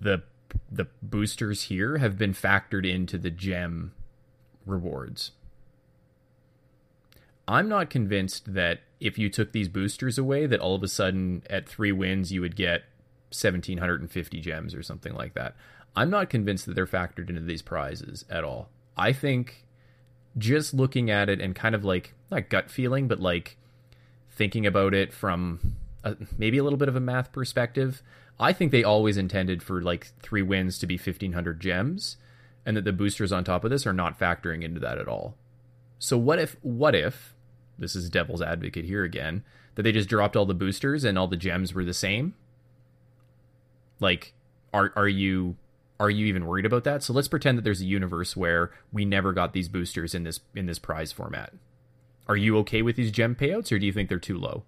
the the boosters here have been factored into the gem rewards. I'm not convinced that if you took these boosters away, that all of a sudden at three wins you would get 1750 gems or something like that. I'm not convinced that they're factored into these prizes at all. I think just looking at it and kind of like not gut feeling, but like thinking about it from a, maybe a little bit of a math perspective, I think they always intended for like three wins to be 1500 gems and that the boosters on top of this are not factoring into that at all. So what if what if this is devil's advocate here again that they just dropped all the boosters and all the gems were the same? Like are are you are you even worried about that? So let's pretend that there's a universe where we never got these boosters in this in this prize format. Are you okay with these gem payouts or do you think they're too low?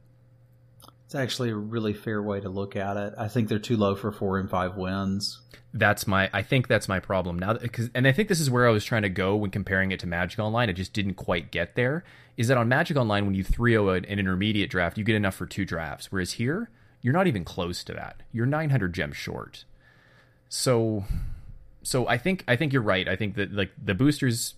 Actually a really fair way to look at it. I think they're too low for four and five wins. That's my. I think that's my problem now. Because, and I think this is where I was trying to go when comparing it to Magic Online. I just didn't quite get there. Is that on Magic Online when you 3-0 an intermediate draft, you get enough for two drafts, whereas here you're not even close to that. You're 900 gems short. So, so I think I think you're right. I think that like the boosters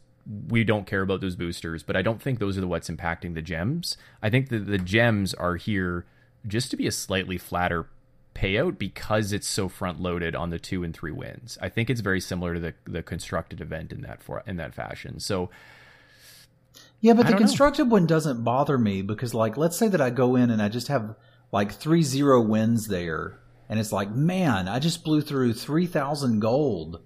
we don't care about those boosters, but I don't think those are the what's impacting the gems. I think that the gems are here just to be a slightly flatter payout because it's so front loaded on the two and three wins. I think it's very similar to the the constructed event in that for in that fashion. So yeah, but the constructed know. one doesn't bother me because like let's say that I go in and I just have like three zero wins there and it's like man I just blew through three thousand gold.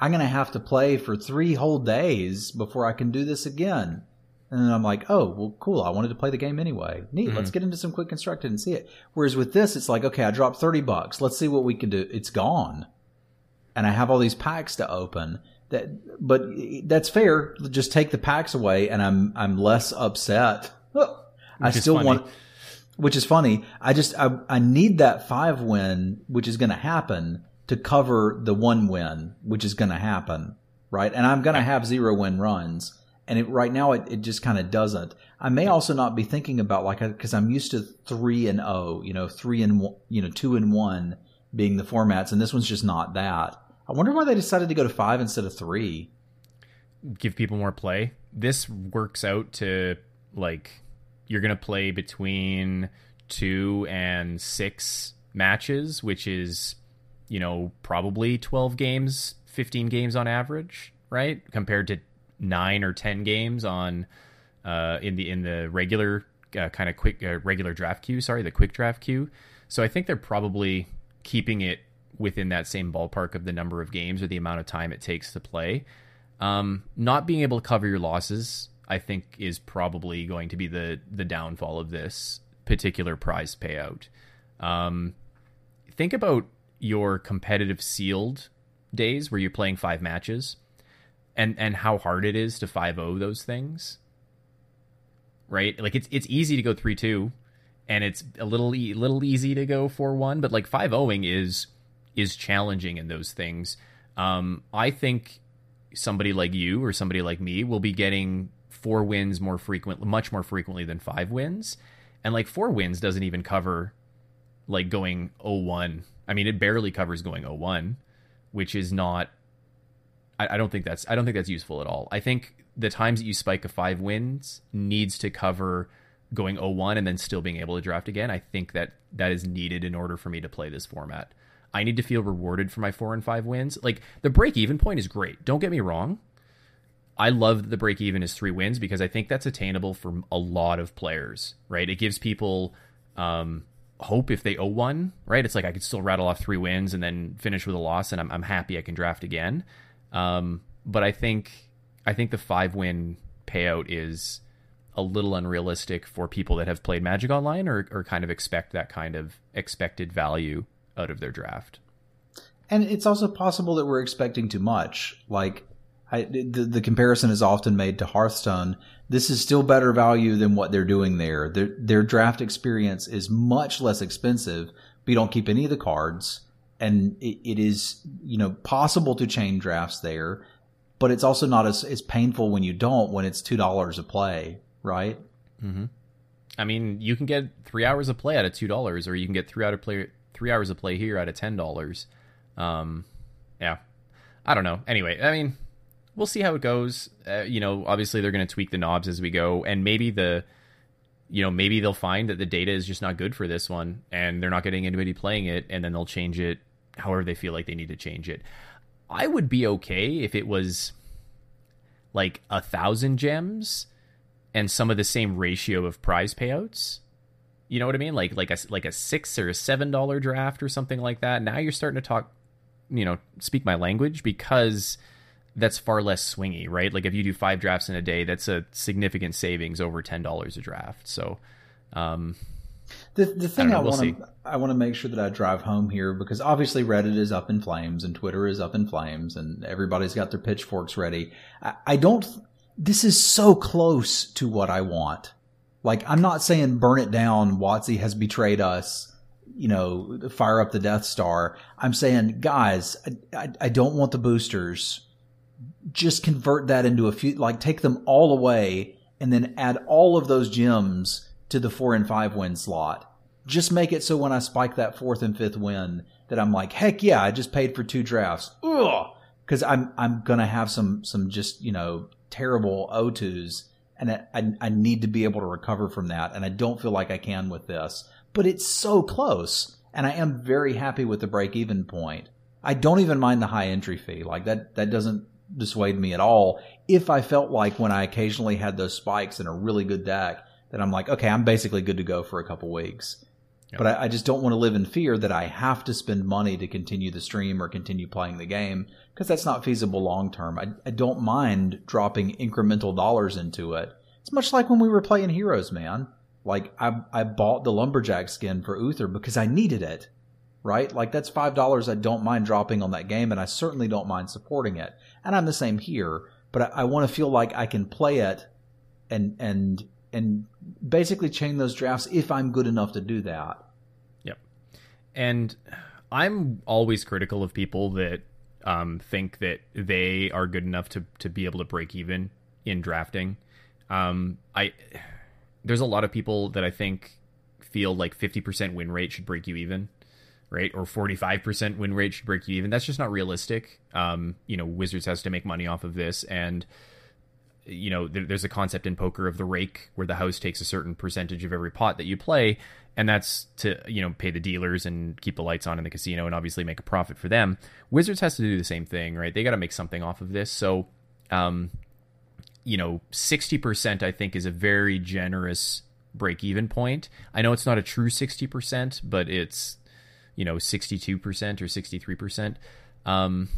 I'm going to have to play for three whole days before I can do this again. And then I'm like, oh, well, cool. I wanted to play the game anyway. Neat. Mm-hmm. Let's get into some quick constructed and see it. Whereas with this, it's like, okay, I dropped 30 bucks. Let's see what we can do. It's gone. And I have all these packs to open that, but that's fair. Just take the packs away and I'm, I'm less upset. I still want, which is funny. I just, I, I need that five win, which is going to happen to cover the one win, which is going to happen. Right. And I'm going to have zero win runs and it, right now it, it just kind of doesn't. I may also not be thinking about like because I'm used to three and oh, you know, three and one, you know two and one being the formats, and this one's just not that. I wonder why they decided to go to five instead of three. Give people more play. This works out to like you're gonna play between two and six matches, which is you know probably twelve games, fifteen games on average, right? Compared to nine or ten games on uh, in the in the regular uh, kind of quick uh, regular draft queue. Sorry, the quick draft queue. So I think they're probably keeping it within that same ballpark of the number of games or the amount of time it takes to play. Um, not being able to cover your losses, I think, is probably going to be the the downfall of this particular prize payout. Um, think about your competitive sealed days where you're playing five matches and and how hard it is to 5-0 those things right? Like it's it's easy to go 3-2 and it's a little e- little easy to go 4-1 but like 5-0ing is is challenging in those things. Um i think somebody like you or somebody like me will be getting four wins more frequent much more frequently than five wins. And like four wins doesn't even cover like going 0-1 i mean it barely covers going 0-1 which is not I, I don't think that's I don't think that's useful at all. I think the times that you spike a five wins needs to cover going 0-1 and then still being able to draft again. I think that that is needed in order for me to play this format. I need to feel rewarded for my four and five wins. Like the break even point is great. Don't get me wrong. I love that the break even is three wins because I think that's attainable for a lot of players, right? It gives people um, hope if they owe one, right? It's like I could still rattle off three wins and then finish with a loss, and I'm, I'm happy I can draft again. Um, but I think I think the five win payout is a little unrealistic for people that have played Magic Online or, or kind of expect that kind of expected value out of their draft. And it's also possible that we're expecting too much. Like I, the, the comparison is often made to Hearthstone. This is still better value than what they're doing there. Their, their draft experience is much less expensive, but you don't keep any of the cards and it, it is you know possible to chain drafts there, but it's also not as as painful when you don't when it's two dollars a play, right? Mm-hmm. I mean, you can get three hours of play out of two dollars, or you can get three out of play three hours of play here out of ten dollars. Um, yeah, I don't know. Anyway, I mean, we'll see how it goes. Uh, you know, obviously they're going to tweak the knobs as we go, and maybe the you know maybe they'll find that the data is just not good for this one and they're not getting anybody playing it and then they'll change it however they feel like they need to change it. I would be okay if it was like a thousand gems and some of the same ratio of prize payouts. You know what I mean? Like like a like a six or a seven dollar draft or something like that. Now you're starting to talk, you know, speak my language because that's far less swingy, right? Like if you do five drafts in a day, that's a significant savings over ten dollars a draft. So, um, the the thing I, I want to I want to make sure that I drive home here because obviously Reddit is up in flames and Twitter is up in flames and everybody's got their pitchforks ready. I, I don't. This is so close to what I want. Like I'm not saying burn it down. WotC has betrayed us. You know, fire up the Death Star. I'm saying, guys, I, I, I don't want the boosters. Just convert that into a few. Like take them all away and then add all of those gems to the four and five win slot. Just make it so when I spike that fourth and fifth win that I'm like, heck yeah, I just paid for two drafts. Ugh. Cause I'm, I'm gonna have some, some just, you know, terrible O2s and I, I, I need to be able to recover from that. And I don't feel like I can with this, but it's so close. And I am very happy with the break even point. I don't even mind the high entry fee. Like that, that doesn't dissuade me at all. If I felt like when I occasionally had those spikes in a really good deck that I'm like, okay, I'm basically good to go for a couple weeks. But I, I, just don't want to live in fear that I have to spend money to continue the stream or continue playing the game because that's not feasible long term. I, I don't mind dropping incremental dollars into it. It's much like when we were playing Heroes, man. Like I, I bought the lumberjack skin for Uther because I needed it, right? Like that's five dollars I don't mind dropping on that game, and I certainly don't mind supporting it. And I'm the same here, but I, I want to feel like I can play it and and and basically chain those drafts if I'm good enough to do that. Yep. And I'm always critical of people that um, think that they are good enough to to be able to break even in drafting. Um, I there's a lot of people that I think feel like 50% win rate should break you even, right? Or 45% win rate should break you even. That's just not realistic. Um, you know, Wizards has to make money off of this and you know, there, there's a concept in poker of the rake where the house takes a certain percentage of every pot that you play, and that's to you know pay the dealers and keep the lights on in the casino and obviously make a profit for them. Wizards has to do the same thing, right? They got to make something off of this. So, um, you know, sixty percent I think is a very generous break even point. I know it's not a true sixty percent, but it's you know sixty two percent or sixty three percent. Um,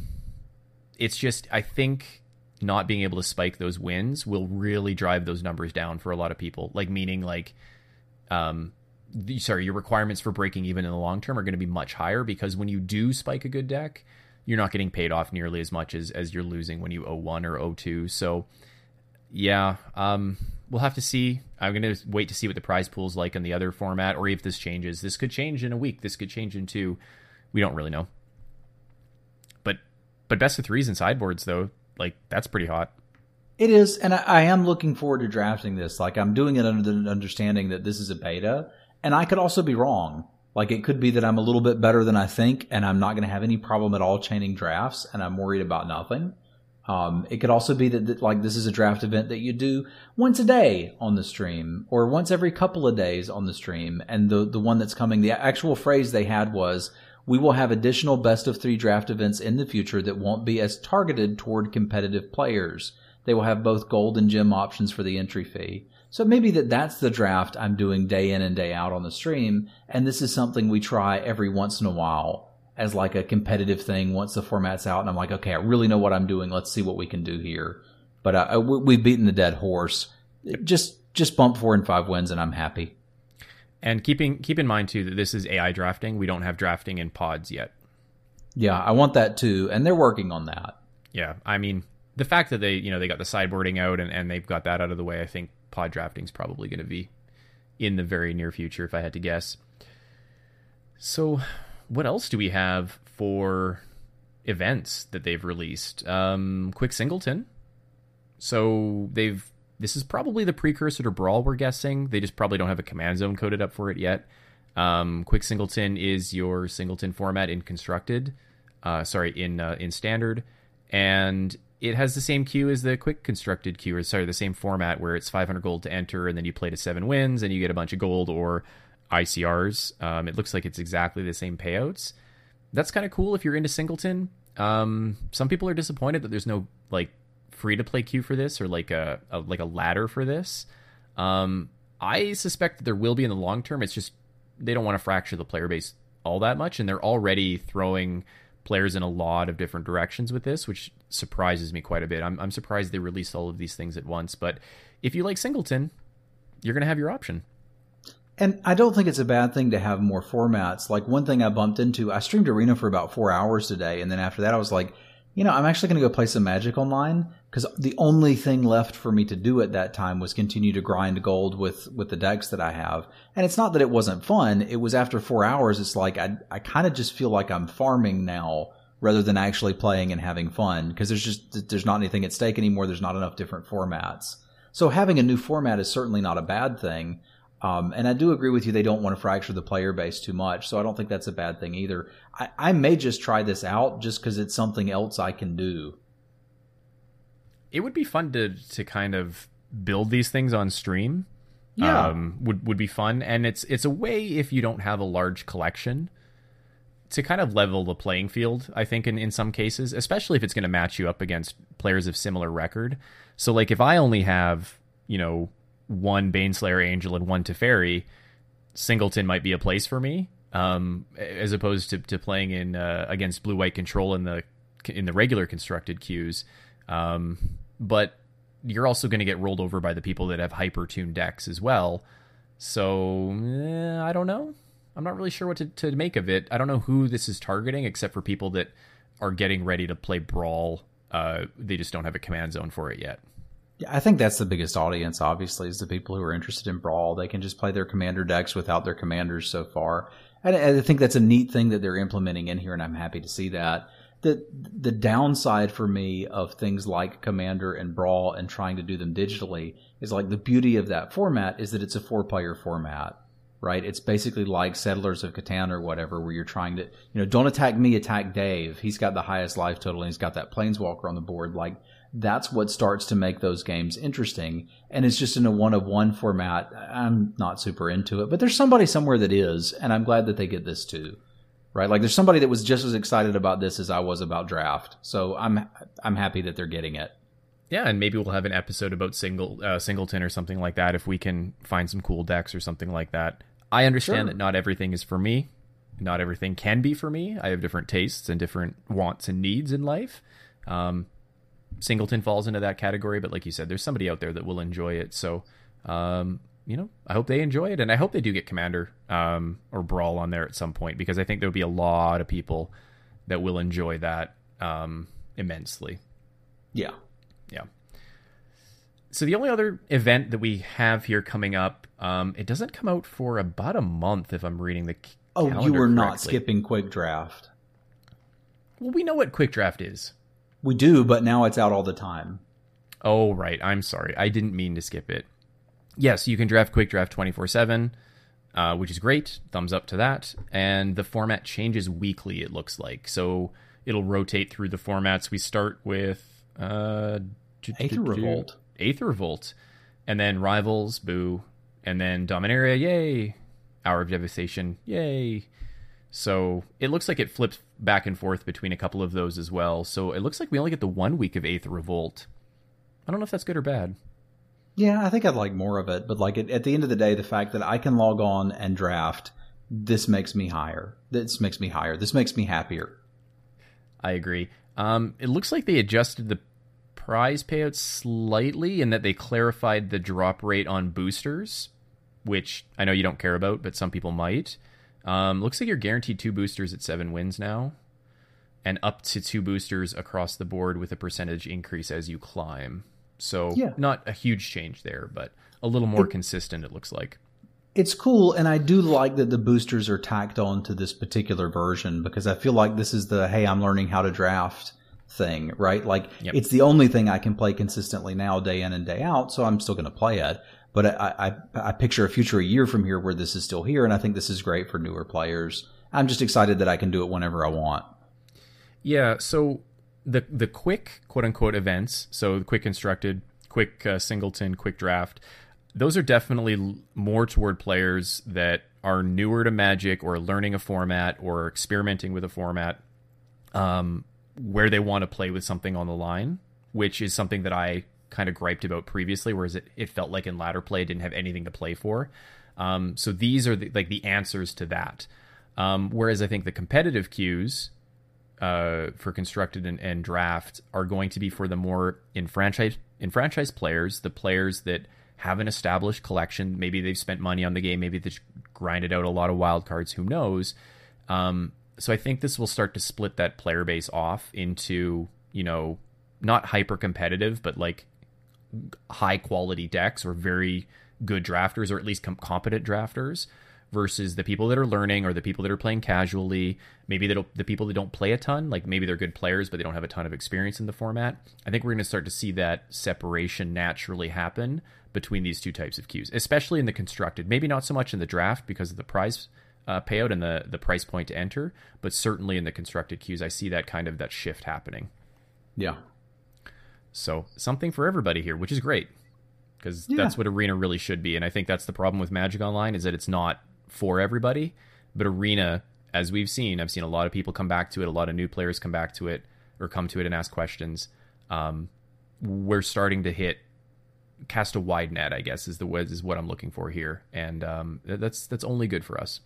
it's just I think not being able to spike those wins will really drive those numbers down for a lot of people. Like meaning like um the, sorry, your requirements for breaking even in the long term are going to be much higher because when you do spike a good deck, you're not getting paid off nearly as much as as you're losing when you owe 1 or owe 2. So yeah, um we'll have to see. I'm going to wait to see what the prize pool is like in the other format or if this changes. This could change in a week. This could change in two. We don't really know. But but best of threes and sideboards though, like that's pretty hot. It is, and I, I, am looking forward to drafting this. Like I'm doing it under the understanding that this is a beta, and I could also be wrong. Like it could be that I'm a little bit better than I think, and I'm not going to have any problem at all chaining drafts, and I'm worried about nothing. Um, it could also be that, that, like this is a draft event that you do once a day on the stream, or once every couple of days on the stream. And the the one that's coming, the actual phrase they had was we will have additional best of three draft events in the future that won't be as targeted toward competitive players. They will have both gold and gem options for the entry fee. So maybe that that's the draft I'm doing day in and day out on the stream, and this is something we try every once in a while as like a competitive thing once the format's out, and I'm like, okay, I really know what I'm doing. Let's see what we can do here. But uh, we've beaten the dead horse. Just just bump four and five wins, and I'm happy. And keeping keep in mind too that this is AI drafting. We don't have drafting in pods yet. Yeah, I want that too, and they're working on that. Yeah, I mean the fact that they you know they got the sideboarding out and, and they've got that out of the way, I think pod drafting is probably going to be in the very near future, if I had to guess. So, what else do we have for events that they've released? Um, Quick Singleton. So they've this is probably the precursor to Brawl, we're guessing. They just probably don't have a command zone coded up for it yet. Um, Quick Singleton is your Singleton format in constructed, uh, sorry, in uh, in standard, and it has the same queue as the Quick constructed queue, or sorry, the same format where it's 500 gold to enter, and then you play to seven wins, and you get a bunch of gold or ICRs. Um, it looks like it's exactly the same payouts. That's kind of cool if you're into Singleton. Um, some people are disappointed that there's no like free to play queue for this or like a, a like a ladder for this. Um, I suspect that there will be in the long term. It's just they don't want to fracture the player base all that much, and they're already throwing players in a lot of different directions with this, which surprises me quite a bit. I'm, I'm surprised they released all of these things at once. But if you like Singleton, you're going to have your option. And I don't think it's a bad thing to have more formats. Like one thing I bumped into, I streamed Arena for about four hours today, and then after that, I was like, you know, I'm actually going to go play some Magic online because the only thing left for me to do at that time was continue to grind gold with with the decks that I have. And it's not that it wasn't fun. It was after four hours. It's like I I kind of just feel like I'm farming now rather than actually playing and having fun because there's just there's not anything at stake anymore. There's not enough different formats. So having a new format is certainly not a bad thing. Um, and I do agree with you. They don't want to fracture the player base too much. So I don't think that's a bad thing either. I, I may just try this out just because it's something else I can do. It would be fun to, to kind of build these things on stream. Yeah. Um, would, would be fun. And it's, it's a way if you don't have a large collection to kind of level the playing field, I think, in, in some cases, especially if it's going to match you up against players of similar record. So, like, if I only have, you know, one Baneslayer Angel and one Teferi, Singleton might be a place for me, um, as opposed to, to playing in uh, against blue white control in the in the regular constructed queues. Um, but you're also going to get rolled over by the people that have hyper tuned decks as well. So eh, I don't know. I'm not really sure what to, to make of it. I don't know who this is targeting, except for people that are getting ready to play Brawl. Uh, they just don't have a command zone for it yet. Yeah, I think that's the biggest audience, obviously, is the people who are interested in Brawl. They can just play their commander decks without their commanders so far. And I think that's a neat thing that they're implementing in here, and I'm happy to see that. The the downside for me of things like Commander and Brawl and trying to do them digitally is like the beauty of that format is that it's a four player format right? It's basically like Settlers of Catan or whatever, where you're trying to, you know, don't attack me, attack Dave. He's got the highest life total and he's got that Planeswalker on the board. Like, that's what starts to make those games interesting. And it's just in a one of one format. I'm not super into it, but there's somebody somewhere that is, and I'm glad that they get this too. Right? Like there's somebody that was just as excited about this as I was about draft. So I'm I'm happy that they're getting it. Yeah, and maybe we'll have an episode about single uh, singleton or something like that if we can find some cool decks or something like that. I understand sure. that not everything is for me. Not everything can be for me. I have different tastes and different wants and needs in life. Um, Singleton falls into that category, but like you said, there's somebody out there that will enjoy it. So, um, you know, I hope they enjoy it, and I hope they do get Commander um, or Brawl on there at some point because I think there'll be a lot of people that will enjoy that um, immensely. Yeah, yeah. So the only other event that we have here coming up, um, it doesn't come out for about a month if I'm reading the. Oh, you were correctly. not skipping Quick Draft. Well, we know what Quick Draft is. We do, but now it's out all the time. Oh, right. I'm sorry. I didn't mean to skip it. Yes, you can draft Quick Draft 24 uh, 7, which is great. Thumbs up to that. And the format changes weekly, it looks like. So it'll rotate through the formats. We start with. Uh, Aether Revolt. Aether Revolt, and then Rivals, boo, and then Dominaria, yay, Hour of Devastation, yay. So it looks like it flips back and forth between a couple of those as well. So it looks like we only get the one week of Aether Revolt. I don't know if that's good or bad. Yeah, I think I'd like more of it, but like at, at the end of the day, the fact that I can log on and draft, this makes me higher. This makes me higher. This makes me happier. I agree. Um, it looks like they adjusted the prize payouts slightly in that they clarified the drop rate on boosters, which I know you don't care about, but some people might. Um, looks like you're guaranteed two boosters at seven wins now, and up to two boosters across the board with a percentage increase as you climb. So yeah. not a huge change there, but a little more it, consistent. It looks like it's cool, and I do like that the boosters are tacked on to this particular version because I feel like this is the hey, I'm learning how to draft thing, right? Like yep. it's the only thing I can play consistently now, day in and day out. So I'm still going to play it. But I, I, I picture a future a year from here where this is still here, and I think this is great for newer players. I'm just excited that I can do it whenever I want. Yeah. So the the quick quote unquote events, so the quick constructed, quick uh, singleton, quick draft, those are definitely more toward players that are newer to Magic or learning a format or experimenting with a format. Um, where they want to play with something on the line, which is something that I kind of griped about previously, whereas it, it felt like in ladder play it didn't have anything to play for. Um, so these are the, like the answers to that. Um, whereas I think the competitive queues uh, for constructed and, and, draft are going to be for the more enfranchised enfranchised players, the players that have an established collection. Maybe they've spent money on the game. Maybe they've grinded out a lot of wild cards. Who knows? Um, so I think this will start to split that player base off into, you know, not hyper competitive, but like high quality decks or very good drafters or at least com- competent drafters versus the people that are learning or the people that are playing casually. Maybe the people that don't play a ton, like maybe they're good players, but they don't have a ton of experience in the format. I think we're going to start to see that separation naturally happen between these two types of queues, especially in the constructed. Maybe not so much in the draft because of the prize uh, payout and the the price point to enter, but certainly in the constructed queues, I see that kind of that shift happening. Yeah. So something for everybody here, which is great because yeah. that's what arena really should be, and I think that's the problem with Magic Online is that it's not for everybody, but arena, as we've seen, I've seen a lot of people come back to it, a lot of new players come back to it or come to it and ask questions. Um, we're starting to hit cast a wide net. I guess is the is what I'm looking for here, and um, that's that's only good for us.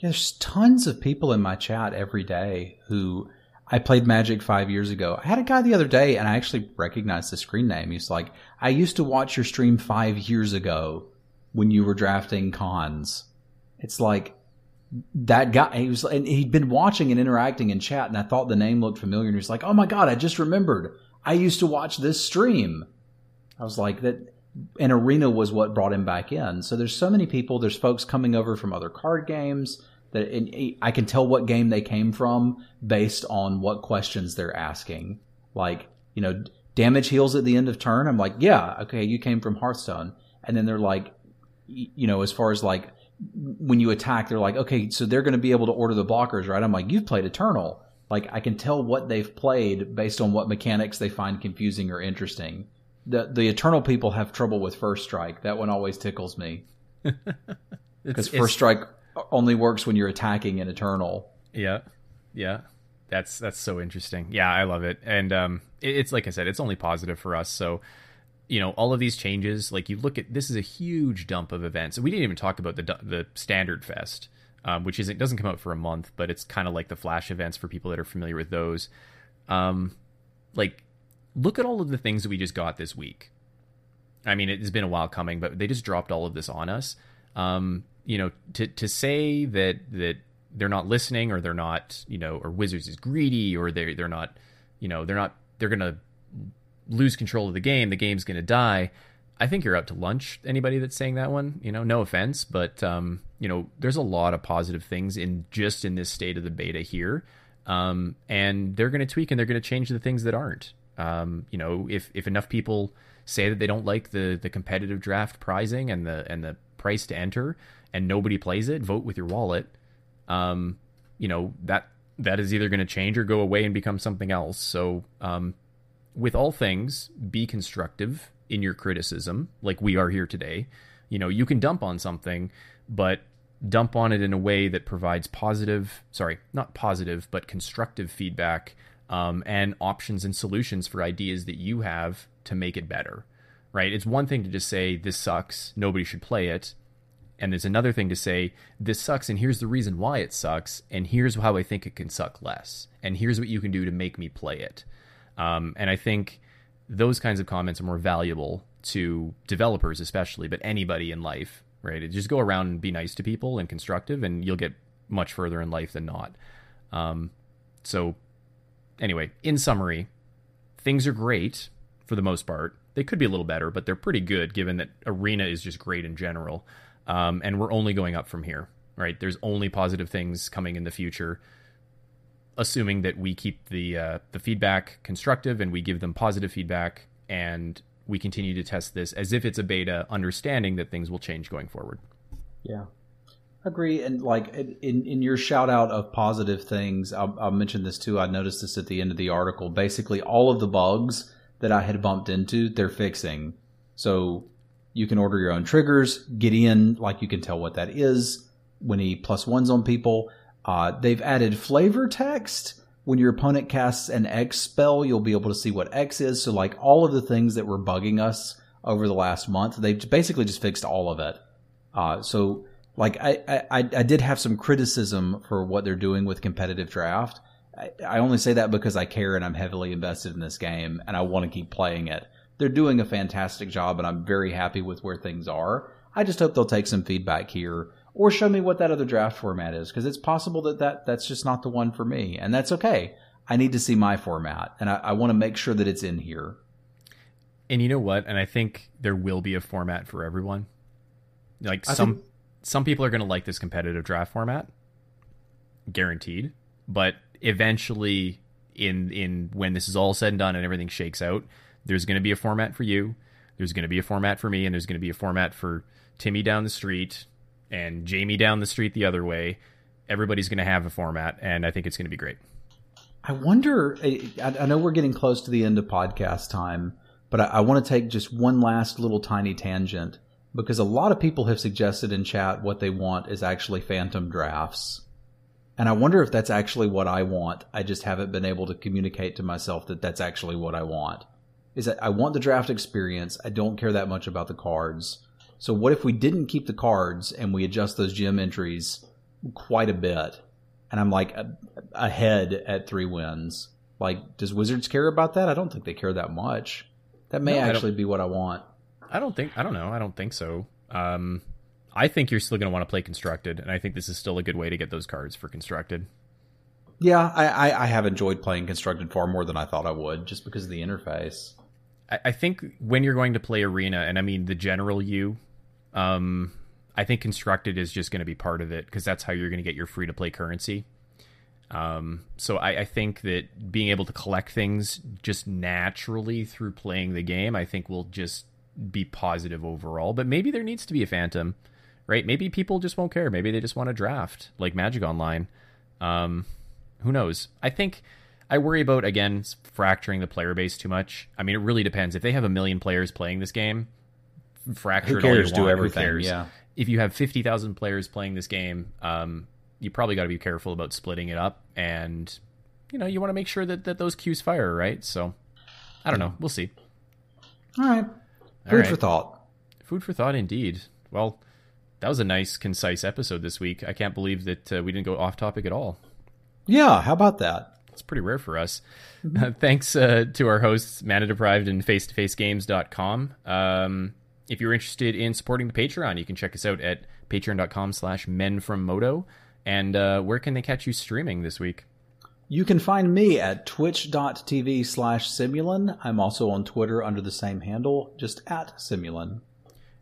There's tons of people in my chat every day who I played Magic five years ago. I had a guy the other day, and I actually recognized the screen name. He's like, "I used to watch your stream five years ago when you were drafting Khans." It's like that guy. He was, and he'd been watching and interacting in chat, and I thought the name looked familiar. And he's like, "Oh my god, I just remembered. I used to watch this stream." I was like, "That." And Arena was what brought him back in. So there's so many people. There's folks coming over from other card games that I can tell what game they came from based on what questions they're asking. Like, you know, damage heals at the end of turn. I'm like, yeah, okay, you came from Hearthstone. And then they're like, you know, as far as like when you attack, they're like, okay, so they're going to be able to order the blockers, right? I'm like, you've played Eternal. Like, I can tell what they've played based on what mechanics they find confusing or interesting. The the Eternal people have trouble with First Strike. That one always tickles me. Because First Strike only works when you're attacking an Eternal. Yeah, yeah, that's that's so interesting. Yeah, I love it, and um, it, it's like I said, it's only positive for us. So, you know, all of these changes, like you look at this is a huge dump of events. We didn't even talk about the the standard fest, um, which isn't doesn't come out for a month, but it's kind of like the flash events for people that are familiar with those. Um, like, look at all of the things that we just got this week. I mean, it's been a while coming, but they just dropped all of this on us. Um, you know, to to say that that they're not listening or they're not, you know, or Wizards is greedy or they they're not, you know, they're not they're gonna lose control of the game, the game's gonna die. I think you're up to lunch. Anybody that's saying that one, you know, no offense, but um, you know, there's a lot of positive things in just in this state of the beta here, um, and they're going to tweak and they're going to change the things that aren't. Um, you know, if if enough people say that they don't like the the competitive draft prizing and the and the price to enter, and nobody plays it, vote with your wallet. Um, you know that that is either going to change or go away and become something else. So, um, with all things, be constructive in your criticism, like we are here today. You know, you can dump on something, but dump on it in a way that provides positive, sorry, not positive, but constructive feedback um, and options and solutions for ideas that you have to make it better. Right? It's one thing to just say this sucks, nobody should play it, and there's another thing to say, this sucks, and here's the reason why it sucks, and here's how I think it can suck less, and here's what you can do to make me play it. Um, and I think those kinds of comments are more valuable to developers, especially, but anybody in life, right? Just go around and be nice to people and constructive, and you'll get much further in life than not. Um, so, anyway, in summary, things are great for the most part. They could be a little better, but they're pretty good given that Arena is just great in general um, and we're only going up from here. Right? There's only positive things coming in the future, assuming that we keep the uh, the feedback constructive and we give them positive feedback, and we continue to test this as if it's a beta, understanding that things will change going forward. Yeah, agree. And like in in your shout out of positive things, I'll, I'll mention this too. I noticed this at the end of the article. Basically, all of the bugs that I had bumped into, they're fixing. So you can order your own triggers. Gideon, like you can tell what that is when he plus ones on people. Uh, they've added flavor text. When your opponent casts an X spell, you'll be able to see what X is. So, like all of the things that were bugging us over the last month, they've basically just fixed all of it. Uh, so, like I, I, I did have some criticism for what they're doing with competitive draft. I, I only say that because I care and I'm heavily invested in this game and I want to keep playing it they're doing a fantastic job, and I'm very happy with where things are. I just hope they'll take some feedback here or show me what that other draft format is because it's possible that, that that's just not the one for me, and that's okay. I need to see my format, and I, I want to make sure that it's in here. And you know what? And I think there will be a format for everyone. Like I some think... some people are going to like this competitive draft format, guaranteed. But eventually, in in when this is all said and done and everything shakes out, there's going to be a format for you. There's going to be a format for me, and there's going to be a format for Timmy down the street and Jamie down the street the other way. Everybody's going to have a format, and I think it's going to be great. I wonder. I, know we're getting close to the end of podcast time, but I, I want to take just one last little tiny tangent because a lot of people have suggested in chat what they want is actually phantom drafts. And I wonder if that's actually what I want. I just haven't been able to communicate to myself that that's actually what I want is that I want the draft experience. I don't care that much about the cards. So what if we didn't keep the cards and we adjust those gem entries quite a bit? And I'm like ahead at three wins. Like, does Wizards care about that? I don't think they care that much. That may no, actually be what I want. I don't think. I don't know. I don't think so. Um, I think you're still going to want to play constructed, and I think this is still a good way to get those cards for constructed. Yeah, I, I, I have enjoyed playing constructed far more than I thought I would, just because of the interface. I, I think when you're going to play arena, and I mean the general you, um, I think constructed is just going to be part of it because that's how you're going to get your free to play currency. Um, so I, I, think that being able to collect things just naturally through playing the game, I think will just be positive overall. But maybe there needs to be a phantom, right? Maybe people just won't care. Maybe they just want to draft like Magic Online. Um, who knows? I think I worry about again fracturing the player base too much. I mean, it really depends. If they have a million players playing this game, fracture who cares? Do everything. Yeah. If you have fifty thousand players playing this game, um, you probably got to be careful about splitting it up, and you know you want to make sure that that those queues fire right. So I don't know. We'll see. All right. Food All right. for thought. Food for thought, indeed. Well, that was a nice, concise episode this week. I can't believe that uh, we didn't go off topic at all. Yeah, how about that? It's pretty rare for us. Mm-hmm. Uh, thanks uh, to our hosts, Mana Deprived and FaceToFaceGames.com. Um, if you're interested in supporting the Patreon, you can check us out at patreon.com slash men from moto. And uh, where can they catch you streaming this week? You can find me at twitch.tv slash Simulan. I'm also on Twitter under the same handle, just at Simulan.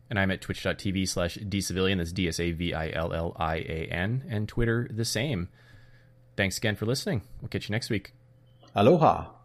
And I'm at twitch.tv slash dsavillian. That's D S A V I L L I A N. And Twitter the same. Thanks again for listening. We'll catch you next week. Aloha.